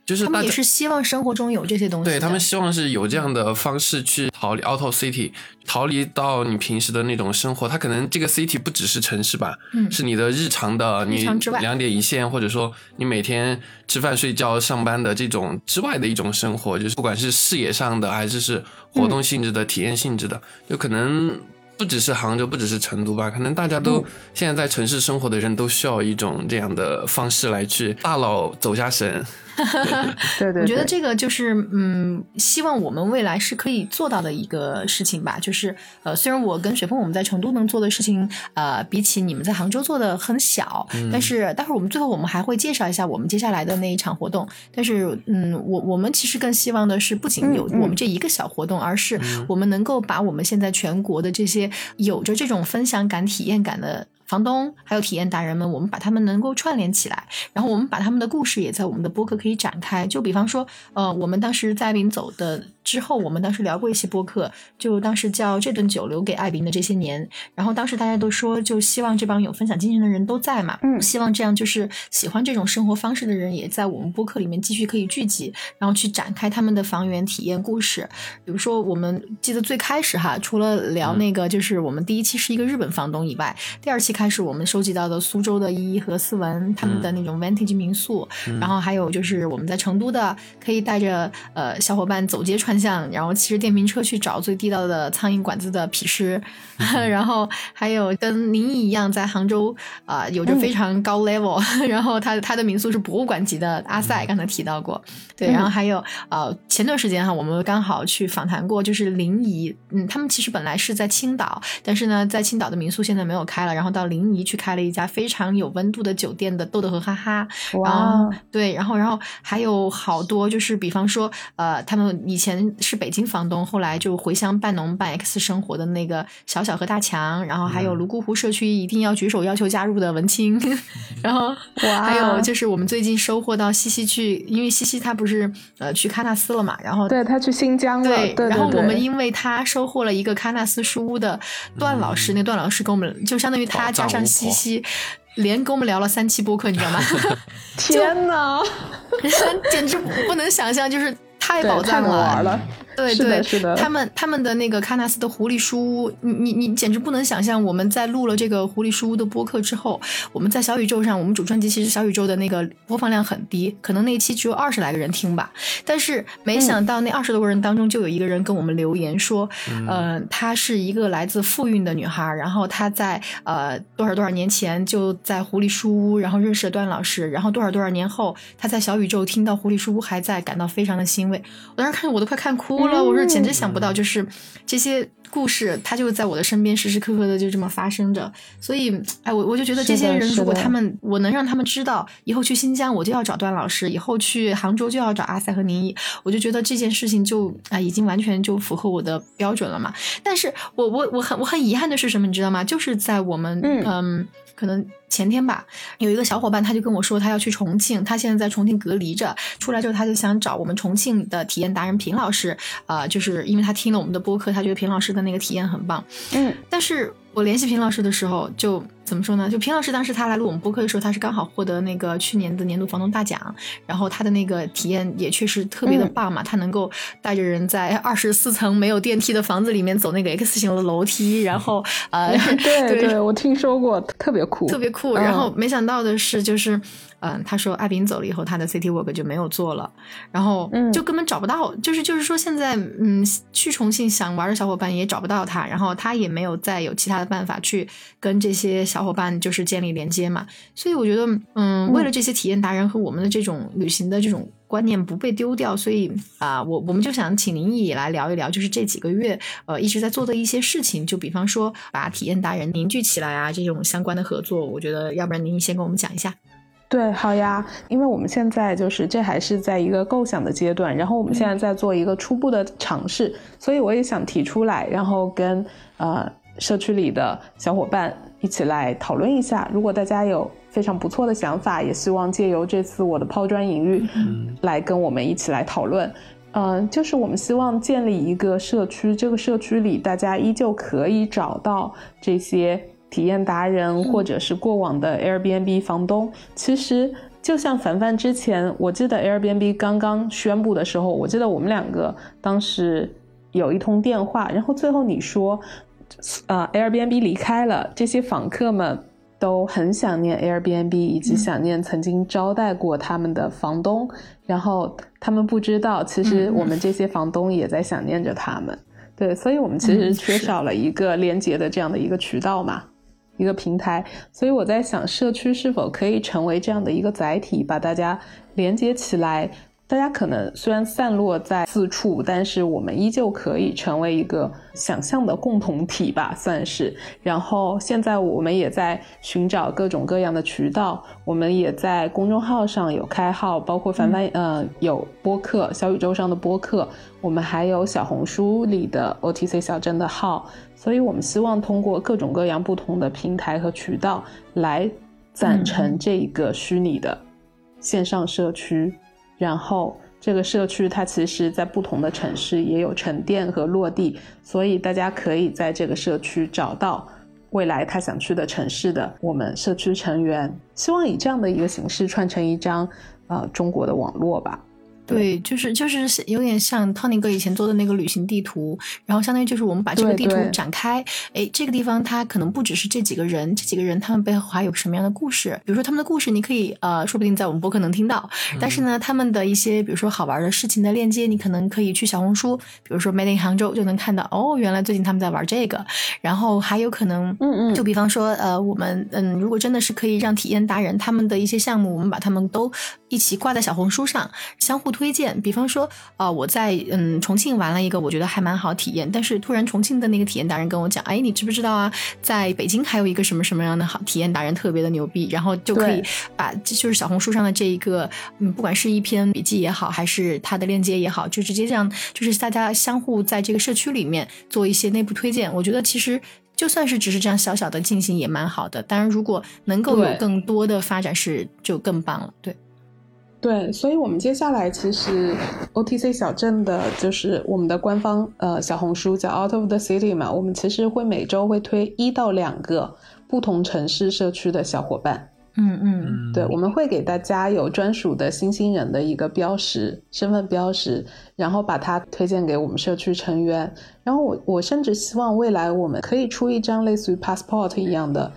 就是他们也是希望生活中有这些东西，对他们希望是有这样的方式去逃离 out of city，逃离到你平时的那种生活。他可能这个 city 不只是城市吧，嗯，是你的日常的，你两点一线，或者说你每天吃饭、睡觉、上班的这种之外的一种生活，就是不管是视野上的，还是是活动性质的、体验性质的，就可能不只是杭州，不只是成都吧，可能大家都现在在城市生活的人都需要一种这样的方式来去大佬走下神。对对，我觉得这个就是嗯，希望我们未来是可以做到的一个事情吧。就是呃，虽然我跟雪峰我们在成都能做的事情，呃，比起你们在杭州做的很小，但是待会儿我们最后我们还会介绍一下我们接下来的那一场活动。但是嗯，我我们其实更希望的是，不仅有我们这一个小活动，而是我们能够把我们现在全国的这些有着这种分享感、体验感的。房东还有体验达人们，我们把他们能够串联起来，然后我们把他们的故事也在我们的播客可以展开。就比方说，呃，我们当时在临走的之后，我们当时聊过一些播客，就当时叫这顿酒留给艾宾的这些年。然后当时大家都说，就希望这帮有分享精神的人都在嘛，嗯，希望这样就是喜欢这种生活方式的人也在我们播客里面继续可以聚集，然后去展开他们的房源体验故事。比如说，我们记得最开始哈，除了聊那个就是我们第一期是一个日本房东以外，第二期开。开始我们收集到的苏州的依依和思文他们的那种 vintage 民宿，然后还有就是我们在成都的，可以带着呃小伙伴走街串巷，然后骑着电瓶车去找最地道的苍蝇馆子的痞师，然后还有跟林毅一样在杭州啊有着非常高 level，然后他他的民宿是博物馆级的阿塞，刚才提到过，对，然后还有呃前段时间哈我们刚好去访谈过，就是临沂，嗯，他们其实本来是在青岛，但是呢在青岛的民宿现在没有开了，然后到。临沂去开了一家非常有温度的酒店的豆豆和哈哈。哇，对，然后然后还有好多就是比方说呃，他们以前是北京房东，后来就回乡半农半 X 生活的那个小小和大强，然后还有泸沽湖社区一定要举手要求加入的文清，然后还有就是我们最近收获到西西去，因为西西他不是呃去喀纳斯了嘛，然后对他去新疆了，对，对然后我们因为他收获了一个喀纳斯书屋的段老师，那段老师跟我们就相当于他加上西西，连跟我们聊了三期播客，你知道吗？天哪，简直不能想象，就是太宝藏了。对对，是的，他们他们的那个喀纳斯的狐狸书屋，你你你简直不能想象。我们在录了这个狐狸书屋的播客之后，我们在小宇宙上，我们主专辑其实小宇宙的那个播放量很低，可能那一期只有二十来个人听吧。但是没想到那二十多个人当中，就有一个人跟我们留言说，呃，她是一个来自富蕴的女孩，然后她在呃多少多少年前就在狐狸书屋，然后认识了段老师，然后多少多少年后，她在小宇宙听到狐狸书屋还在，感到非常的欣慰。我当时看着我都快看哭。了，我说简直想不到，就是这些故事，它就在我的身边时时刻刻的就这么发生着。所以，哎，我我就觉得这些人，如果他们，我能让他们知道，以后去新疆我就要找段老师，以后去杭州就要找阿塞和宁毅，我就觉得这件事情就啊，已经完全就符合我的标准了嘛。但是我我我很我很遗憾的是什么，你知道吗？就是在我们嗯。可能前天吧，有一个小伙伴他就跟我说，他要去重庆，他现在在重庆隔离着，出来之后他就想找我们重庆的体验达人平老师，啊，就是因为他听了我们的播客，他觉得平老师的那个体验很棒，嗯，但是。我联系平老师的时候，就怎么说呢？就平老师当时他来录我们播客的时候，他是刚好获得那个去年的年度房东大奖，然后他的那个体验也确实特别的棒嘛。他能够带着人在二十四层没有电梯的房子里面走那个 X 型的楼梯，然后呃，对对，我听说过，特别酷，特别酷。然后没想到的是，就是。嗯，他说艾宾走了以后，他的 City Work 就没有做了，然后就根本找不到，就是就是说现在嗯，去重庆想玩的小伙伴也找不到他，然后他也没有再有其他的办法去跟这些小伙伴就是建立连接嘛，所以我觉得嗯，为了这些体验达人和我们的这种旅行的这种观念不被丢掉，所以啊，我我们就想请林毅来聊一聊，就是这几个月呃一直在做的一些事情，就比方说把体验达人凝聚起来啊，这种相关的合作，我觉得要不然林毅先跟我们讲一下。对，好呀，因为我们现在就是这还是在一个构想的阶段，然后我们现在在做一个初步的尝试，所以我也想提出来，然后跟呃社区里的小伙伴一起来讨论一下。如果大家有非常不错的想法，也希望借由这次我的抛砖引玉，来跟我们一起来讨论。嗯，就是我们希望建立一个社区，这个社区里大家依旧可以找到这些。体验达人，或者是过往的 Airbnb 房东，其实就像凡凡之前，我记得 Airbnb 刚刚宣布的时候，我记得我们两个当时有一通电话，然后最后你说，呃，Airbnb 离开了，这些访客们都很想念 Airbnb，以及想念曾经招待过他们的房东，然后他们不知道，其实我们这些房东也在想念着他们，对，所以我们其实缺少了一个连接的这样的一个渠道嘛。一个平台，所以我在想，社区是否可以成为这样的一个载体，把大家连接起来。大家可能虽然散落在四处，但是我们依旧可以成为一个想象的共同体吧，算是。然后现在我们也在寻找各种各样的渠道，我们也在公众号上有开号，包括凡凡呃有播客，小宇宙上的播客，我们还有小红书里的 OTC 小镇的号。所以我们希望通过各种各样不同的平台和渠道来攒成这一个虚拟的线上社区。然后，这个社区它其实，在不同的城市也有沉淀和落地，所以大家可以在这个社区找到未来他想去的城市的我们社区成员。希望以这样的一个形式串成一张，呃，中国的网络吧。对，就是就是有点像 Tony 哥以前做的那个旅行地图，然后相当于就是我们把这个地图展开，哎，这个地方它可能不只是这几个人，这几个人他们背后还有什么样的故事？比如说他们的故事，你可以呃，说不定在我们博客能听到，但是呢，他们的一些比如说好玩的事情的链接，你可能可以去小红书，比如说 Made in 杭州就能看到，哦，原来最近他们在玩这个，然后还有可能，嗯嗯，就比方说呃，我们嗯，如果真的是可以让体验达人他们的一些项目，我们把他们都一起挂在小红书上，相互。推荐，比方说啊，我在嗯重庆玩了一个，我觉得还蛮好体验，但是突然重庆的那个体验达人跟我讲，哎，你知不知道啊，在北京还有一个什么什么样的好体验达人特别的牛逼，然后就可以把就是小红书上的这一个，嗯，不管是一篇笔记也好，还是它的链接也好，就直接这样，就是大家相互在这个社区里面做一些内部推荐，我觉得其实。就算是只是这样小小的进行也蛮好的，当然如果能够有更多的发展是就更棒了。对，对，所以我们接下来其实 OTC 小镇的就是我们的官方呃小红书叫 Out of the City 嘛，我们其实会每周会推一到两个不同城市社区的小伙伴。嗯嗯，对，我们会给大家有专属的新兴人的一个标识，身份标识，然后把它推荐给我们社区成员。然后我我甚至希望未来我们可以出一张类似于 passport 一样的。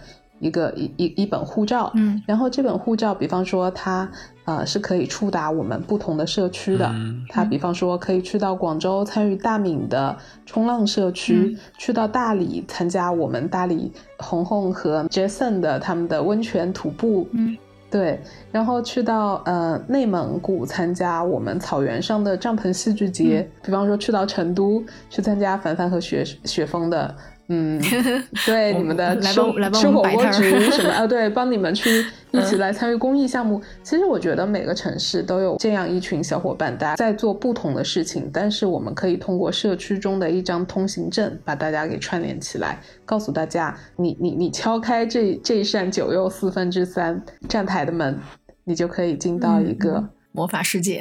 一个一一一本护照，嗯，然后这本护照，比方说它呃是可以触达我们不同的社区的，它比方说可以去到广州参与大闽的冲浪社区，去到大理参加我们大理红红和 Jason 的他们的温泉徒步，嗯，对，然后去到呃内蒙古参加我们草原上的帐篷戏剧节，比方说去到成都去参加凡凡和雪雪峰的。嗯，对，你们的吃吃火锅局什么 啊？对，帮你们去 一起来参与公益项目。其实我觉得每个城市都有这样一群小伙伴，大家在做不同的事情，但是我们可以通过社区中的一张通行证把大家给串联起来，告诉大家，你你你敲开这这一扇九又四分之三站台的门，你就可以进到一个魔法世界。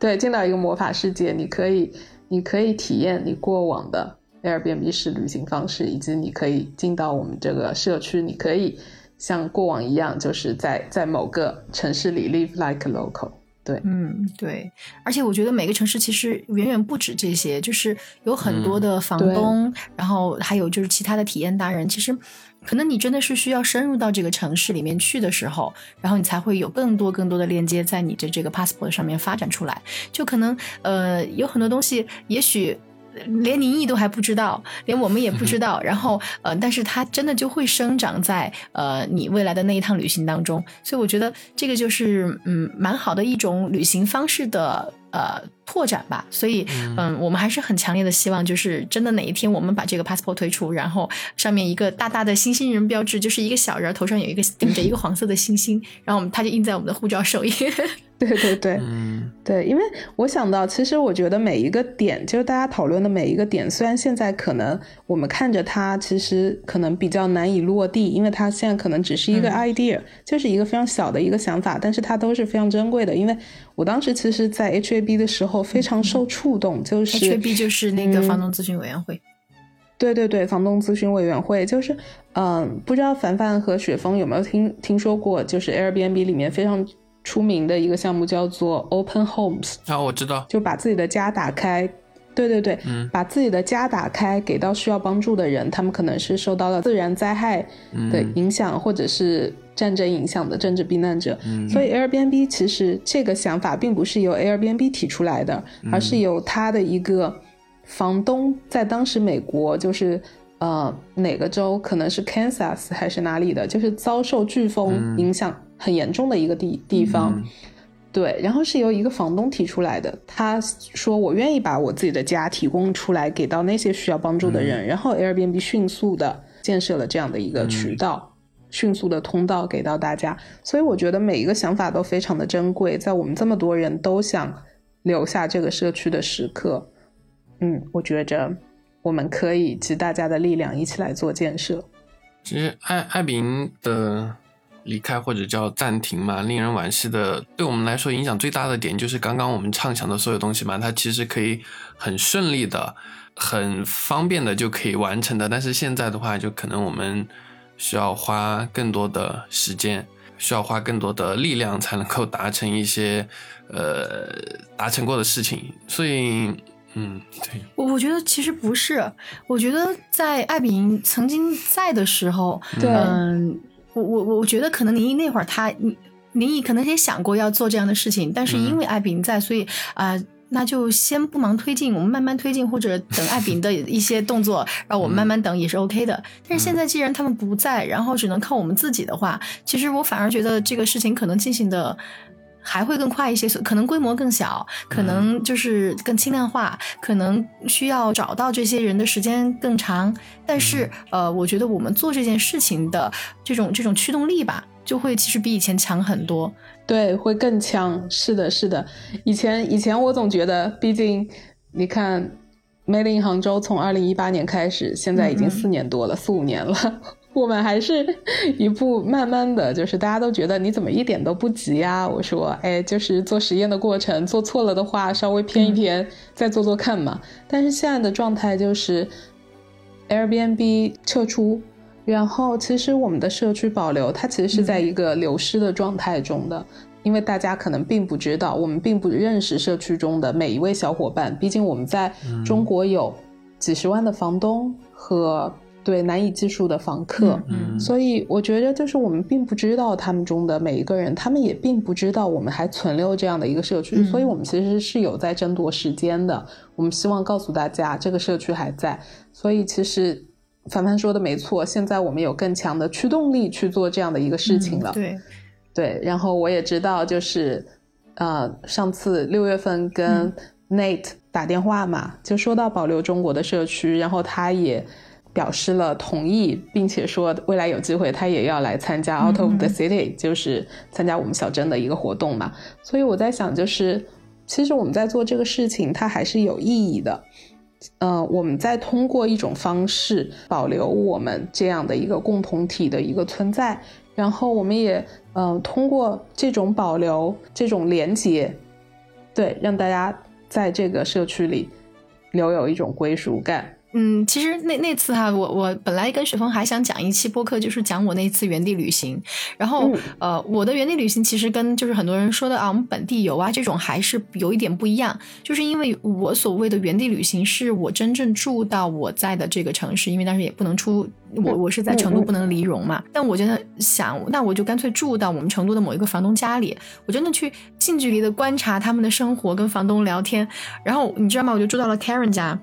对，进到一个魔法世界，你可以你可以体验你过往的。Airbnb 式旅行方式，以及你可以进到我们这个社区，你可以像过往一样，就是在在某个城市里 live like a local。对，嗯，对。而且我觉得每个城市其实远远不止这些，就是有很多的房东，然后还有就是其他的体验达人。其实可能你真的是需要深入到这个城市里面去的时候，然后你才会有更多更多的链接在你的这个 passport 上面发展出来。就可能呃有很多东西，也许。连宁毅都还不知道，连我们也不知道。然后，呃，但是它真的就会生长在呃你未来的那一趟旅行当中。所以我觉得这个就是嗯蛮好的一种旅行方式的呃拓展吧。所以嗯，我们还是很强烈的希望，就是真的哪一天我们把这个 passport 推出，然后上面一个大大的星星人标志，就是一个小人头上有一个顶着一个黄色的星星，然后我们它就印在我们的护照首页。对对对，嗯，对，因为我想到，其实我觉得每一个点，就是大家讨论的每一个点，虽然现在可能我们看着它，其实可能比较难以落地，因为它现在可能只是一个 idea，就是一个非常小的一个想法，但是它都是非常珍贵的。因为我当时其实，在 HAB 的时候非常受触动，就是 HAB 就是那个房东咨询委员会，对对对，房东咨询委员会，就是嗯，不知道凡凡和雪峰有没有听听说过，就是 Airbnb 里面非常。出名的一个项目叫做 Open Homes 啊，我知道，就把自己的家打开，对对对，嗯，把自己的家打开，给到需要帮助的人，他们可能是受到了自然灾害的影响，或者是战争影响的政治避难者，所以 Airbnb 其实这个想法并不是由 Airbnb 提出来的，而是由他的一个房东在当时美国就是呃哪个州，可能是 Kansas 还是哪里的，就是遭受飓风影响。很严重的一个地地方，对，然后是由一个房东提出来的。他说：“我愿意把我自己的家提供出来，给到那些需要帮助的人。”然后 Airbnb 迅速的建设了这样的一个渠道，迅速的通道给到大家。所以我觉得每一个想法都非常的珍贵，在我们这么多人都想留下这个社区的时刻，嗯，我觉着我们可以集大家的力量一起来做建设。其实艾艾比营的。离开或者叫暂停嘛，令人惋惜的。对我们来说，影响最大的点就是刚刚我们畅想的所有东西嘛，它其实可以很顺利的、很方便的就可以完成的。但是现在的话，就可能我们需要花更多的时间，需要花更多的力量，才能够达成一些呃达成过的事情。所以，嗯，对我我觉得其实不是，我觉得在艾比营曾经在的时候，嗯。我我我觉得可能林毅那会儿他林毅可能也想过要做这样的事情，但是因为艾比在，所以啊，那就先不忙推进，我们慢慢推进，或者等艾比的一些动作，让我们慢慢等也是 OK 的。但是现在既然他们不在，然后只能靠我们自己的话，其实我反而觉得这个事情可能进行的还会更快一些，可能规模更小，可能就是更轻量化，可能需要找到这些人的时间更长。但是，呃，我觉得我们做这件事情的这种这种驱动力吧，就会其实比以前强很多。对，会更强。是的，是的。以前以前我总觉得，毕竟你看，Made in 杭州从二零一八年开始，现在已经四年多了，四五年了。我们还是 一步慢慢的就是大家都觉得你怎么一点都不急呀？我说，哎，就是做实验的过程，做错了的话稍微偏一偏，再做做看嘛。但是现在的状态就是 Airbnb 撤出，然后其实我们的社区保留，它其实是在一个流失的状态中的，因为大家可能并不知道，我们并不认识社区中的每一位小伙伴，毕竟我们在中国有几十万的房东和。对难以计数的房客，嗯所以我觉得就是我们并不知道他们中的每一个人，他们也并不知道我们还存留这样的一个社区，所以我们其实是有在争夺时间的。我们希望告诉大家，这个社区还在。所以其实凡凡说的没错，现在我们有更强的驱动力去做这样的一个事情了。对，对。然后我也知道，就是呃，上次六月份跟 Nate 打电话嘛，就说到保留中国的社区，然后他也。表示了同意，并且说未来有机会他也要来参加 Out of the City，就是参加我们小镇的一个活动嘛。所以我在想，就是其实我们在做这个事情，它还是有意义的。呃，我们在通过一种方式保留我们这样的一个共同体的一个存在，然后我们也嗯通过这种保留这种连接，对，让大家在这个社区里留有一种归属感。嗯，其实那那次哈，我我本来跟雪峰还想讲一期播客，就是讲我那次原地旅行。然后呃，我的原地旅行其实跟就是很多人说的啊，我们本地游啊这种还是有一点不一样。就是因为我所谓的原地旅行，是我真正住到我在的这个城市，因为当时也不能出，我我是在成都不能离蓉嘛。但我真的想，那我就干脆住到我们成都的某一个房东家里，我真的去近距离的观察他们的生活，跟房东聊天。然后你知道吗？我就住到了 Karen 家。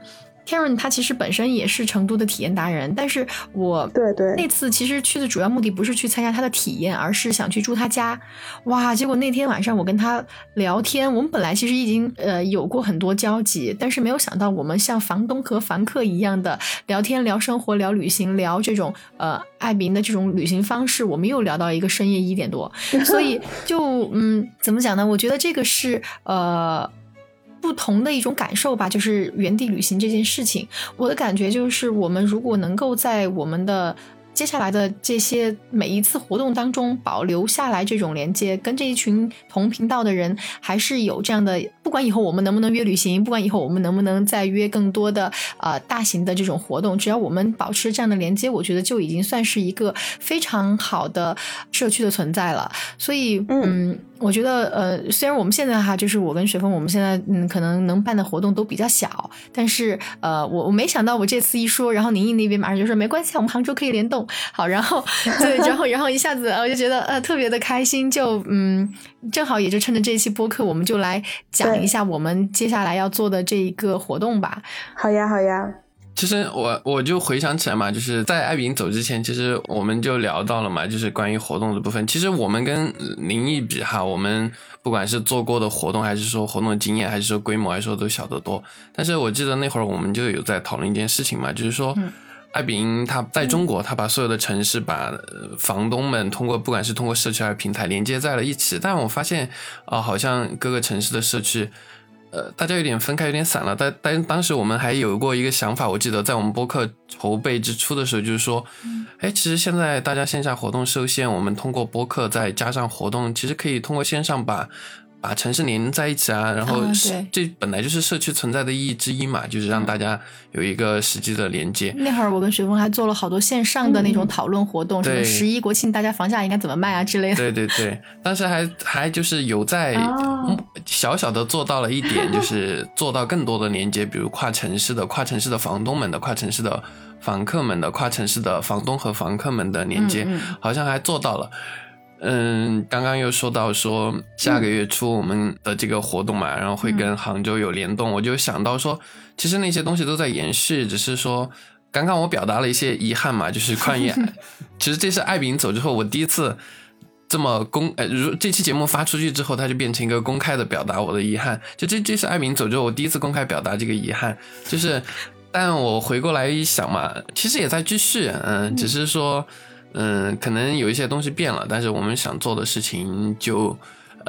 Karen 他其实本身也是成都的体验达人，但是我对对那次其实去的主要目的不是去参加他的体验，而是想去住他家。哇！结果那天晚上我跟他聊天，我们本来其实已经呃有过很多交集，但是没有想到我们像房东和房客一样的聊天、聊生活、聊旅行、聊这种呃爱民的这种旅行方式，我们又聊到一个深夜一点多。所以 就嗯，怎么讲呢？我觉得这个是呃。不同的一种感受吧，就是原地旅行这件事情，我的感觉就是，我们如果能够在我们的。接下来的这些每一次活动当中保留下来这种连接，跟这一群同频道的人还是有这样的。不管以后我们能不能约旅行，不管以后我们能不能再约更多的呃大型的这种活动，只要我们保持这样的连接，我觉得就已经算是一个非常好的社区的存在了。所以，嗯，我觉得呃，虽然我们现在哈，就是我跟雪峰，我们现在嗯可能能办的活动都比较小，但是呃，我我没想到我这次一说，然后宁毅那边马上就说没关系，我们杭州可以联动。好，然后 对，然后然后一下子我就觉得呃特别的开心，就嗯，正好也就趁着这期播客，我们就来讲一下我们接下来要做的这一个活动吧。好呀，好呀。其实我我就回想起来嘛，就是在艾比走之前，其实我们就聊到了嘛，就是关于活动的部分。其实我们跟林毅比哈，我们不管是做过的活动，还是说活动的经验，还是说规模，来说都小得多。但是我记得那会儿我们就有在讨论一件事情嘛，就是说。艾比因他在中国，他把所有的城市把房东们通过不管是通过社区还是平台连接在了一起，但我发现啊，好像各个城市的社区，呃，大家有点分开，有点散了。但但当时我们还有过一个想法，我记得在我们播客筹备之初的时候，就是说，哎，其实现在大家线下活动受限，我们通过播客再加上活动，其实可以通过线上把。把城市连在一起啊，然后这本来就是社区存在的意义之一嘛，就是让大家有一个实际的连接。那会儿我跟雪峰还做了好多线上的那种讨论活动，什么十一国庆大家房价应该怎么卖啊之类的。对对对，当时还还就是有在小小的做到了一点，就是做到更多的连接，比如跨城市的、跨城市的房东们的、跨城市的房客们的、跨城市的房东和房客们的连接，好像还做到了。嗯，刚刚又说到说下个月初我们的这个活动嘛，然后会跟杭州有联动，我就想到说，其实那些东西都在延续，只是说刚刚我表达了一些遗憾嘛，就是关于，其实这是艾饼走之后我第一次这么公，呃，如这期节目发出去之后，它就变成一个公开的表达我的遗憾。就这，这是艾明走之后我第一次公开表达这个遗憾。就是，但我回过来一想嘛，其实也在继续，嗯，只是说，嗯，可能有一些东西变了，但是我们想做的事情就。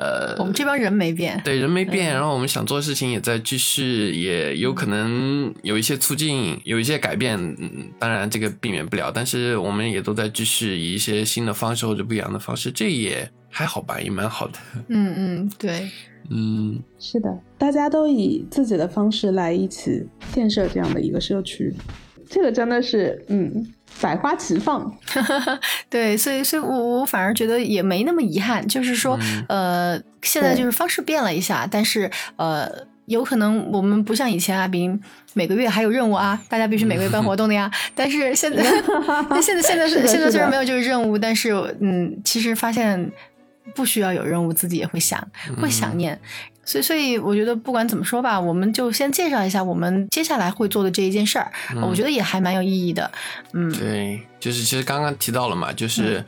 呃，我们这帮人没变，对人没变，然后我们想做的事情也在继续，也有可能有一些促进，有一些改变，嗯，当然这个避免不了，但是我们也都在继续以一些新的方式或者不一样的方式，这也还好吧，也蛮好的。嗯嗯，对，嗯，是的，大家都以自己的方式来一起建设这样的一个社区，这个真的是，嗯。百花齐放，对，所以，所以我我反而觉得也没那么遗憾，就是说，呃，现在就是方式变了一下，但是，呃，有可能我们不像以前阿斌每个月还有任务啊，大家必须每个月办活动的呀，但是现在，现在现在是现在虽然没有这个任务，但是，嗯，其实发现不需要有任务，自己也会想，会想念。所以，所以我觉得不管怎么说吧，我们就先介绍一下我们接下来会做的这一件事儿。我觉得也还蛮有意义的。嗯，对，就是其实刚刚提到了嘛，就是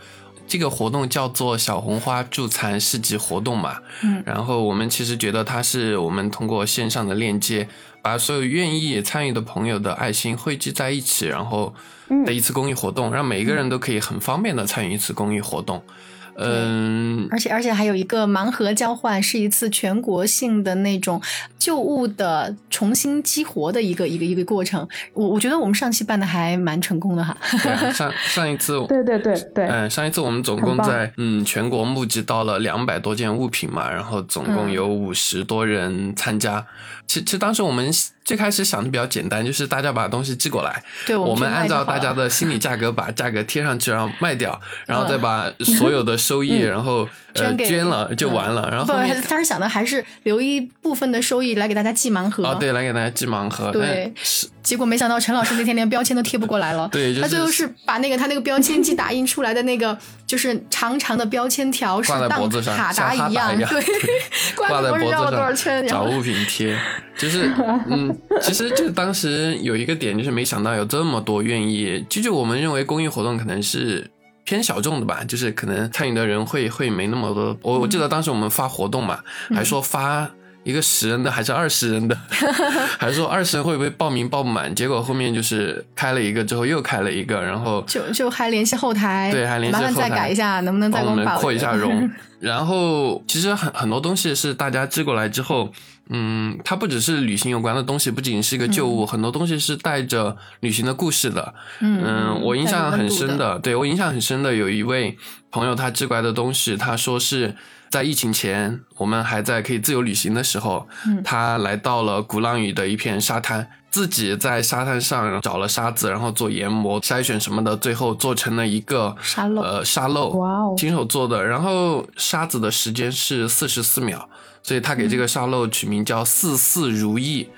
这个活动叫做小红花助残市集活动嘛。嗯，然后我们其实觉得它是我们通过线上的链接，把所有愿意参与的朋友的爱心汇聚在一起，然后的一次公益活动，让每一个人都可以很方便的参与一次公益活动。嗯，而且而且还有一个盲盒交换，是一次全国性的那种旧物的重新激活的一个一个一个过程。我我觉得我们上期办的还蛮成功的哈。上上一次，对对对对，嗯，上一次我们总共在嗯全国募集到了两百多件物品嘛，然后总共有五十多人参加。其其实当时我们。最开始想的比较简单，就是大家把东西寄过来，对，我们按照大家的心理价格把价格贴上去，然后卖掉，然后再把所有的收益，然后呃捐了就完了。然后不，当时想的还是留一部分的收益来给大家寄盲盒。啊，对，来给大家寄盲盒。对，结果没想到陈老师那天连标签都贴不过来了。对，他最后是把那个他那个标签机打印出来的那个，就是长长的标签条，挂在脖子上，卡达一样，对，挂在脖子上，找物品贴，就是嗯。其实就当时有一个点，就是没想到有这么多愿意。就就我们认为公益活动可能是偏小众的吧，就是可能参与的人会会没那么多。我我记得当时我们发活动嘛，还说发一个十人的还是二十人的，还是说二十人会不会报名报不满？结果后面就是开了一个之后又开了一个，然后就就还联系后台，对，还联系后台，麻烦再改一下，能不能再给我们扩一下容？然后其实很很多东西是大家寄过来之后。嗯，它不只是旅行有关的东西，不仅是一个旧物，很多东西是带着旅行的故事的。嗯，我印象很深的，对我印象很深的有一位朋友，他寄过来的东西，他说是在疫情前，我们还在可以自由旅行的时候，他来到了鼓浪屿的一片沙滩，自己在沙滩上找了沙子，然后做研磨、筛选什么的，最后做成了一个沙漏，呃，沙漏，哇哦，亲手做的，然后沙子的时间是四十四秒。所以他给这个沙漏取名叫 “四四如意”，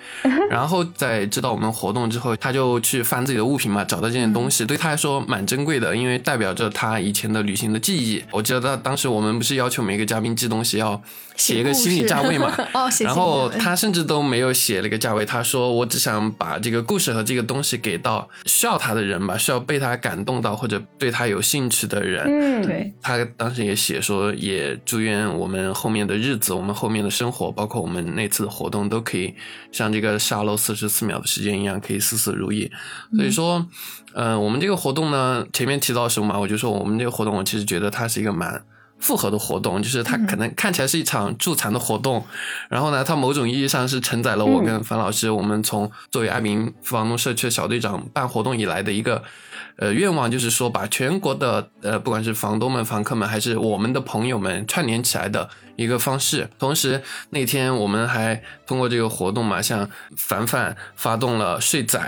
然后在知道我们活动之后，他就去翻自己的物品嘛，找到这件东西，对他来说蛮珍贵的，因为代表着他以前的旅行的记忆。我记得他当时我们不是要求每个嘉宾寄东西要写一个心理价位嘛，哦，然后他甚至都没有写那个价位，他说我只想把这个故事和这个东西给到需要他的人吧，需要被他感动到或者对他有兴趣的人。嗯，对。他当时也写说，也祝愿我们后面的日子，我们后。面的生活，包括我们那次的活动，都可以像这个沙漏四十四秒的时间一样，可以事事如意。所以说，嗯，我们这个活动呢，前面提到什么嘛，我就说我们这个活动，我其实觉得它是一个蛮复合的活动，就是它可能看起来是一场助残的活动，然后呢，它某种意义上是承载了我跟樊老师，我们从作为爱民房东社区的小队长办活动以来的一个。呃，愿望就是说，把全国的呃，不管是房东们、房客们，还是我们的朋友们串联起来的一个方式。同时，那天我们还通过这个活动嘛，像凡凡发动了睡仔，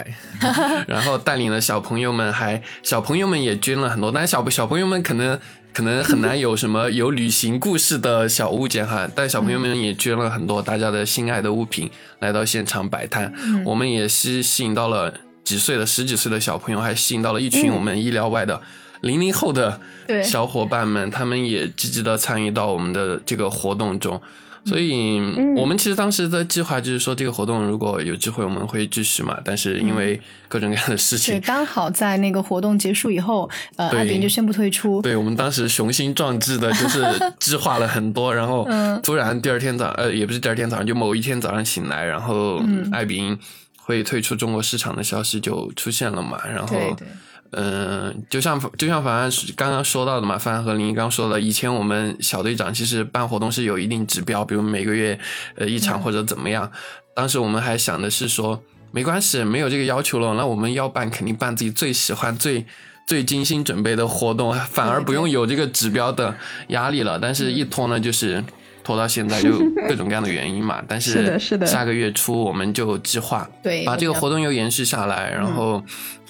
然后带领了小朋友们，还小朋友们也捐了很多。但小小朋友们可能可能很难有什么有旅行故事的小物件哈，但小朋友们也捐了很多大家的心爱的物品来到现场摆摊。我们也吸吸引到了。几岁的十几岁的小朋友，还吸引到了一群我们意料外的零零后的小伙伴们，他们也积极的参与到我们的这个活动中。所以我们其实当时的计划就是说，这个活动如果有机会，我们会继续嘛。但是因为各种各样的事情，对，刚好在那个活动结束以后，呃，艾比就宣布退出。对我们当时雄心壮志的，就是 计划了很多，然后突然第二天早，呃，也不是第二天早上，就某一天早上醒来，然后艾比会退出中国市场的消息就出现了嘛。然后，嗯，就像就像凡凡刚刚说到的嘛，凡凡和林一刚说的，以前我们小队长其实办活动是有一定指标，比如每个月呃一场或者怎么样。当时我们还想的是说。没关系，没有这个要求了，那我们要办肯定办自己最喜欢、最最精心准备的活动，反而不用有这个指标的压力了。但是，一拖呢，就是拖到现在，就各种各样的原因嘛。但是，是的，是的。下个月初我们就计划对把这个活动又延续下来，然后，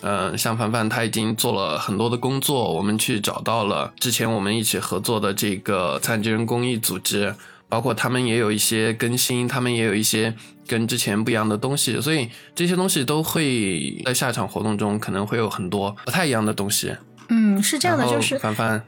嗯，像凡凡他已经做了很多的工作，我们去找到了之前我们一起合作的这个残疾人公益组织。包括他们也有一些更新，他们也有一些跟之前不一样的东西，所以这些东西都会在下场活动中可能会有很多不太一样的东西。嗯，是这样的，就是凡凡，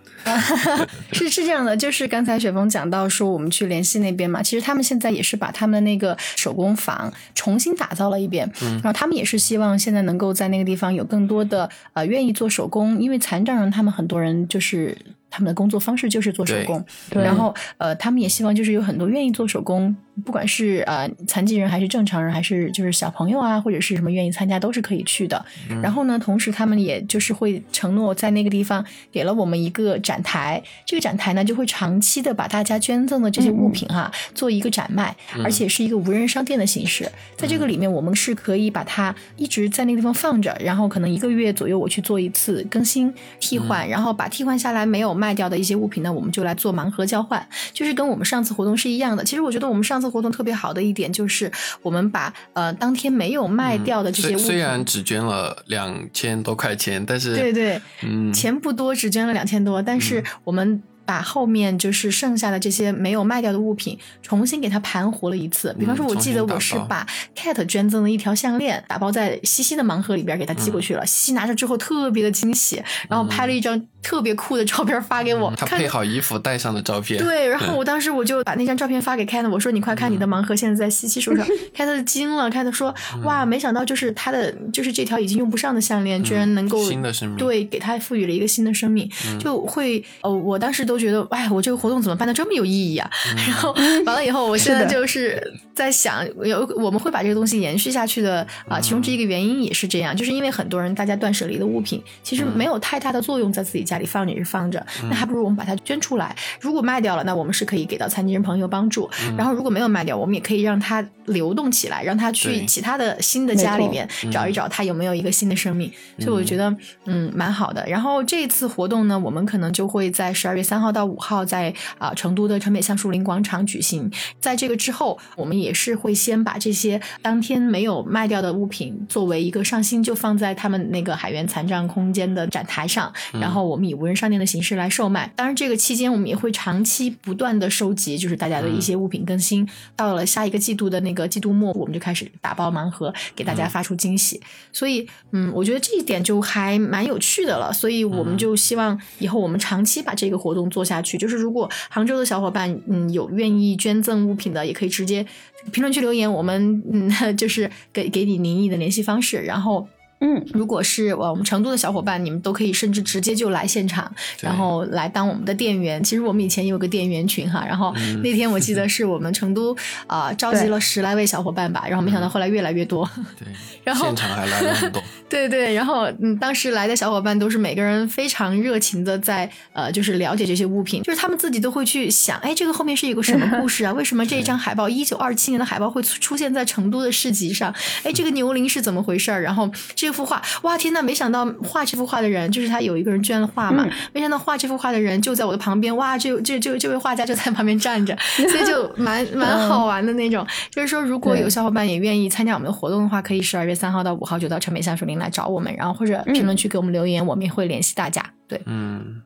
是是这样的，就是刚才雪峰讲到说我们去联系那边嘛，其实他们现在也是把他们的那个手工坊重新打造了一遍，然后他们也是希望现在能够在那个地方有更多的呃愿意做手工，因为残障人他们很多人就是。他们的工作方式就是做手工，然后呃，他们也希望就是有很多愿意做手工。不管是呃残疾人还是正常人，还是就是小朋友啊，或者是什么愿意参加，都是可以去的。然后呢，同时他们也就是会承诺在那个地方给了我们一个展台，这个展台呢就会长期的把大家捐赠的这些物品哈做一个展卖，而且是一个无人商店的形式。在这个里面，我们是可以把它一直在那个地方放着，然后可能一个月左右我去做一次更新替换，然后把替换下来没有卖掉的一些物品呢，我们就来做盲盒交换，就是跟我们上次活动是一样的。其实我觉得我们上次。活动特别好的一点就是，我们把呃当天没有卖掉的这些虽然只捐了两千多块钱，但是对对，嗯，钱不多，只捐了两千多，但是我们。把后面就是剩下的这些没有卖掉的物品重新给它盘活了一次。比方说，我记得我是把 Cat 捐赠的一条项链打包在西西的盲盒里边给他寄过去了。西西拿着之后特别的惊喜，然后拍了一张特别酷的照片发给我。他配好衣服戴上的照片。对，然后我当时我就把那张照片发给 Cat，我说：“你快看，你的盲盒现在在西西手上。”Cat 惊了，Cat 说：“哇，没想到就是他的就是这条已经用不上的项链，居然能够新的生命，对，给他赋予了一个新的生命，就会呃，我当时都。”觉得哎，我这个活动怎么办的这么有意义啊？然后完了以后，我现在就是在想，有我们会把这个东西延续下去的啊。其中这一个原因也是这样，就是因为很多人大家断舍离的物品其实没有太大的作用，在自己家里放着也是放着，那还不如我们把它捐出来。如果卖掉了，那我们是可以给到残疾人朋友帮助。然后如果没有卖掉，我们也可以让它流动起来，让它去其他的新的家里面找一找，它有没有一个新的生命。所以我觉得嗯蛮好的。然后这次活动呢，我们可能就会在十二月三号。到五号在啊成都的城北橡树林广场举行，在这个之后，我们也是会先把这些当天没有卖掉的物品作为一个上新，就放在他们那个海源残障空间的展台上，然后我们以无人商店的形式来售卖。当然，这个期间我们也会长期不断的收集，就是大家的一些物品更新。到了下一个季度的那个季度末，我们就开始打包盲盒，给大家发出惊喜。所以，嗯，我觉得这一点就还蛮有趣的了。所以，我们就希望以后我们长期把这个活动做。下去就是，如果杭州的小伙伴嗯有愿意捐赠物品的，也可以直接评论区留言，我们嗯 就是给给你宁毅的联系方式，然后。嗯，如果是我们成都的小伙伴，你们都可以甚至直接就来现场，然后来当我们的店员。其实我们以前也有个店员群哈，然后那天我记得是我们成都啊召集了十来位小伙伴吧，然后没想到后来越来越多。对，然后现场还来了很多。对对，然后嗯，当时来的小伙伴都是每个人非常热情的在呃，就是了解这些物品，就是他们自己都会去想，哎，这个后面是有个什么 故事啊？为什么这一张海报一九二七年的海报会出现在成都的市集上？哎，这个牛铃是怎么回事儿？然后这。这幅画，哇天呐！没想到画这幅画的人，就是他有一个人捐了画嘛。没想到画这幅画的人就在我的旁边，哇！这这这这位画家就在旁边站着，所以就蛮蛮好玩的那种。就是说，如果有小伙伴也愿意参加我们的活动的话，可以十二月三号到五号就到城北橡树林来找我们，然后或者评论区给我们留言，我们也会联系大家。对，嗯。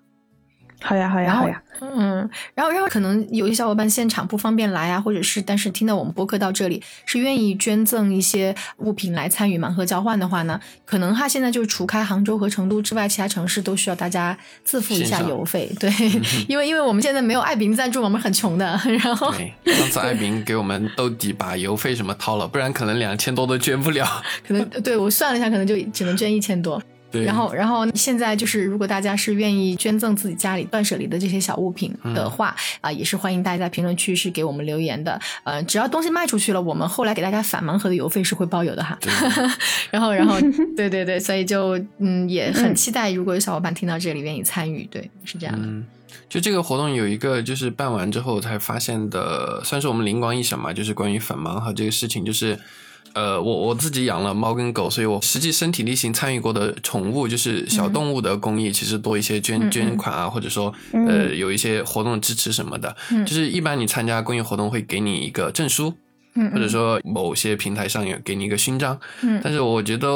好呀，好呀，好呀。嗯，然后，然后可能有些小伙伴现场不方便来啊，或者是但是听到我们播客到这里是愿意捐赠一些物品来参与盲盒交换的话呢，可能哈现在就除开杭州和成都之外，其他城市都需要大家自付一下邮费。对，因为因为我们现在没有爱彼迎赞助，我们很穷的。然后上次爱彼迎给我们兜底，把邮费什么掏了，不然可能两千多都捐不了。可能对我算了一下，可能就只能捐一千多。然后，然后现在就是，如果大家是愿意捐赠自己家里断舍离的这些小物品的话，啊，也是欢迎大家在评论区是给我们留言的。呃，只要东西卖出去了，我们后来给大家返盲盒的邮费是会包邮的哈。然后，然后，对对对，所以就嗯，也很期待，如果有小伙伴听到这里愿意参与，对，是这样的。就这个活动有一个，就是办完之后才发现的，算是我们灵光一闪嘛，就是关于返盲盒这个事情，就是。呃，我我自己养了猫跟狗，所以我实际身体力行参与过的宠物就是小动物的公益，其实多一些捐捐款啊，或者说呃有一些活动支持什么的。就是一般你参加公益活动会给你一个证书，或者说某些平台上有给你一个勋章。但是我觉得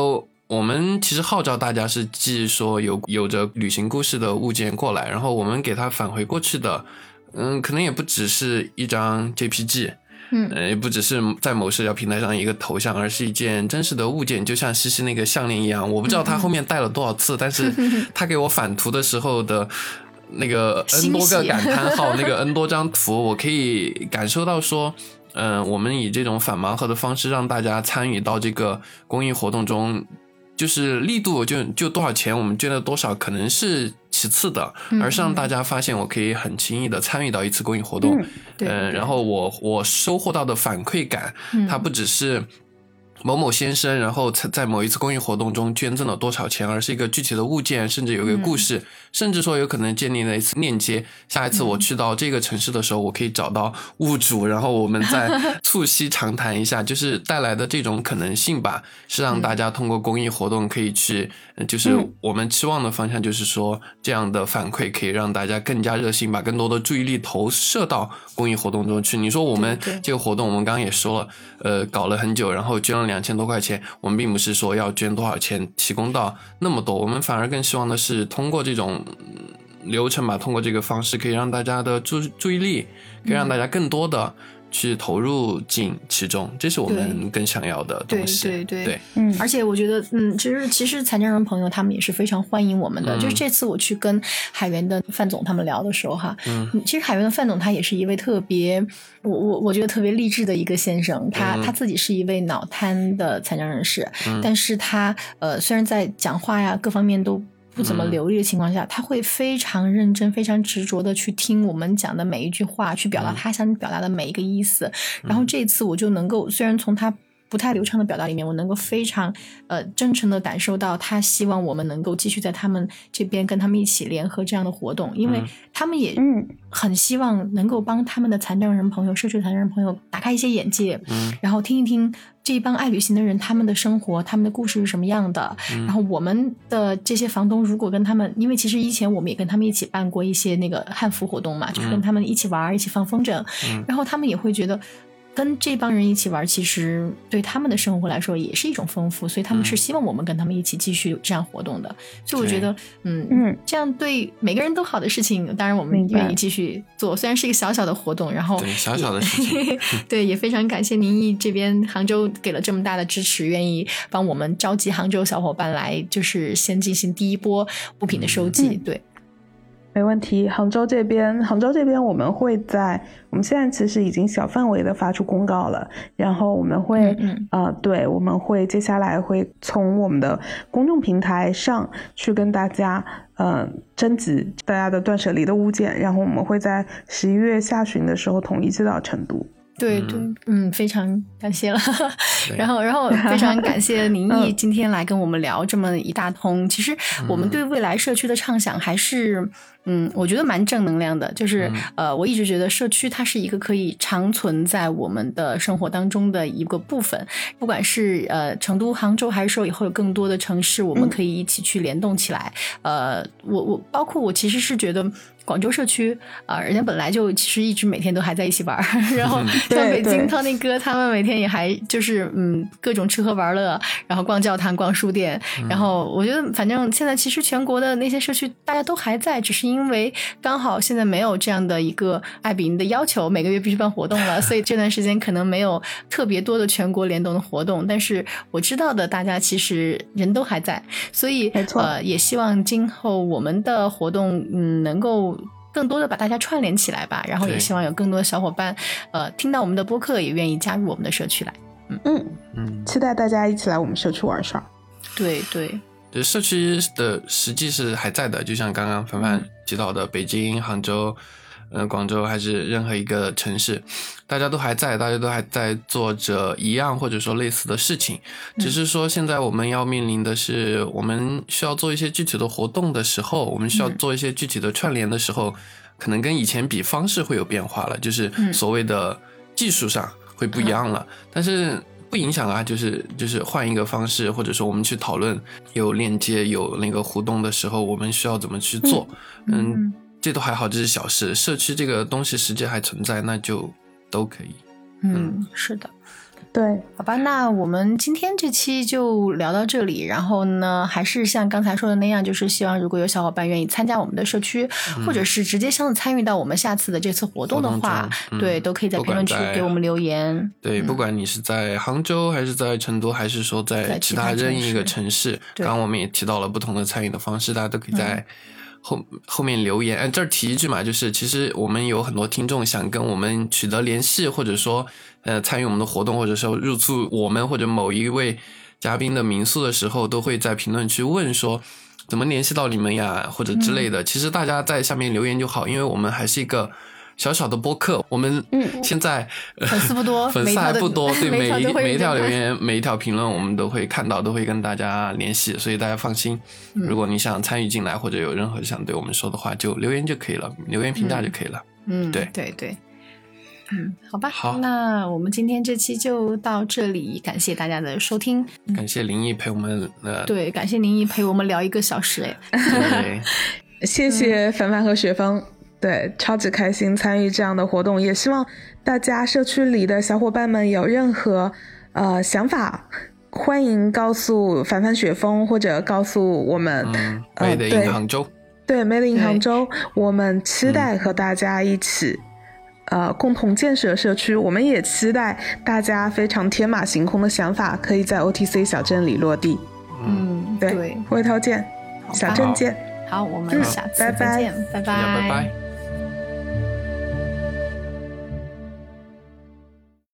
我们其实号召大家是寄说有有着旅行故事的物件过来，然后我们给它返回过去的，嗯，可能也不只是一张 JPG。嗯，也不只是在某社交平台上一个头像，而是一件真实的物件，就像西西那个项链一样。我不知道他后面戴了多少次，但是 他给我返图的时候的那个 N 多个感叹号，那个 N 多张图，我可以感受到说，嗯，我们以这种反盲盒的方式让大家参与到这个公益活动中。就是力度就就多少钱，我们捐了多少，可能是其次的，而是让大家发现我可以很轻易的参与到一次公益活动，嗯，然后我我收获到的反馈感，它不只是。某某先生，然后在在某一次公益活动中捐赠了多少钱，而是一个具体的物件，甚至有一个故事，甚至说有可能建立了一次链接。下一次我去到这个城市的时候，我可以找到物主，然后我们再促膝长谈一下，就是带来的这种可能性吧，是让大家通过公益活动可以去，就是我们期望的方向，就是说这样的反馈可以让大家更加热心，把更多的注意力投射到公益活动中去。你说我们这个活动，我们刚刚也说了，呃，搞了很久，然后捐了两。两千多块钱，我们并不是说要捐多少钱提供到那么多，我们反而更希望的是通过这种流程吧，通过这个方式可以让大家的注注意力，可以让大家更多的。去投入进其中，这是我们更想要的东西。对对对，嗯，而且我觉得，嗯，其实其实残障人朋友他们也是非常欢迎我们的。就是这次我去跟海源的范总他们聊的时候，哈，嗯，其实海源的范总他也是一位特别，我我我觉得特别励志的一个先生。他他自己是一位脑瘫的残障人士，但是他呃，虽然在讲话呀各方面都。不怎么流利的情况下，他会非常认真、非常执着的去听我们讲的每一句话，去表达他想表达的每一个意思。然后这次我就能够，虽然从他不太流畅的表达里面，我能够非常呃真诚的感受到他希望我们能够继续在他们这边跟他们一起联合这样的活动，因为他们也嗯。很希望能够帮他们的残障人朋友、社区残障人朋友打开一些眼界，嗯，然后听一听。这一帮爱旅行的人，他们的生活，他们的故事是什么样的？然后我们的这些房东，如果跟他们，因为其实以前我们也跟他们一起办过一些那个汉服活动嘛，就是跟他们一起玩，一起放风筝，然后他们也会觉得。跟这帮人一起玩，其实对他们的生活来说也是一种丰富，所以他们是希望我们跟他们一起继续这样活动的。所以我觉得，嗯嗯，这样对每个人都好的事情，当然我们愿意继续做。虽然是一个小小的活动，然后对小小的事情，对也非常感谢您毅这边杭州给了这么大的支持，愿意帮我们召集杭州小伙伴来，就是先进行第一波物品的收集。对。没问题，杭州这边，杭州这边我们会在，我们现在其实已经小范围的发出公告了，然后我们会，呃，对，我们会接下来会从我们的公众平台上去跟大家，嗯，征集大家的断舍离的物件，然后我们会在十一月下旬的时候统一寄到成都。对对，嗯，非常感谢了。然后，然后非常感谢 宁毅今天来跟我们聊这么一大通。其实我们对未来社区的畅想还是，嗯，我觉得蛮正能量的。就是呃，我一直觉得社区它是一个可以长存在我们的生活当中的一个部分。不管是呃成都、杭州，还是说以后有更多的城市，我们可以一起去联动起来。呃，我我包括我其实是觉得。广州社区啊，人家本来就其实一直每天都还在一起玩儿，然后像北京 Tony 哥他们每天也还就是嗯各种吃喝玩乐，然后逛教堂、逛书店，然后我觉得反正现在其实全国的那些社区大家都还在，只是因为刚好现在没有这样的一个爱比营的要求，每个月必须办活动了，所以这段时间可能没有特别多的全国联动的活动。但是我知道的，大家其实人都还在，所以没错呃，也希望今后我们的活动嗯能够。更多的把大家串联起来吧，然后也希望有更多的小伙伴，呃，听到我们的播客也愿意加入我们的社区来。嗯，嗯嗯，期待大家一起来我们社区玩耍。对对，对，社区的实际是还在的，就像刚刚凡凡提到的，北京、杭州、呃广州，还是任何一个城市，大家都还在，大家都还在做着一样或者说类似的事情，只是说现在我们要面临的是，我们需要做一些具体的活动的时候，我们需要做一些具体的串联的时候，可能跟以前比方式会有变化了，就是所谓的技术上会不一样了，但是。不影响啊，就是就是换一个方式，或者说我们去讨论有链接、有那个互动的时候，我们需要怎么去做？嗯，这都还好，这是小事。社区这个东西实际还存在，那就都可以。嗯，是的。对，好吧，那我们今天这期就聊到这里。然后呢，还是像刚才说的那样，就是希望如果有小伙伴愿意参加我们的社区，或者是直接想参与到我们下次的这次活动的话，对，都可以在评论区给我们留言。对，不管你是在杭州，还是在成都，还是说在在其他任意一个城城市，刚刚我们也提到了不同的参与的方式，大家都可以在后、后面留言。哎，这儿提一句嘛，就是其实我们有很多听众想跟我们取得联系，或者说呃参与我们的活动，或者说入住我们或者某一位嘉宾的民宿的时候，都会在评论区问说。怎么联系到你们呀，或者之类的？其实大家在下面留言就好，因为我们还是一个小小的播客，我们现在、呃粉丝不多粉丝还不多，对每一每一条留言、每一条评论，我们都会看到，都会跟大家联系，所以大家放心。如果你想参与进来，或者有任何想对我们说的话，就留言就可以了，留言评价就可以了。嗯，对对对。嗯，好吧，好那我们今天这期就到这里，感谢大家的收听。感谢林毅陪我们，呃，对，感谢林毅陪我们聊一个小时，哎，对，谢谢凡凡和雪峰，对，超级开心参与这样的活动，也希望大家社区里的小伙伴们有任何呃想法，欢迎告诉凡凡、雪峰，或者告诉我们。嗯，呃美的对银杭州，对，Made in 对杭州，我们期待和大家一起。呃，共同建设社区，我们也期待大家非常天马行空的想法，可以在 OTC 小镇里落地。嗯，对，对，回头见，小镇见。好，我们嗯下次再拜拜见，拜拜拜。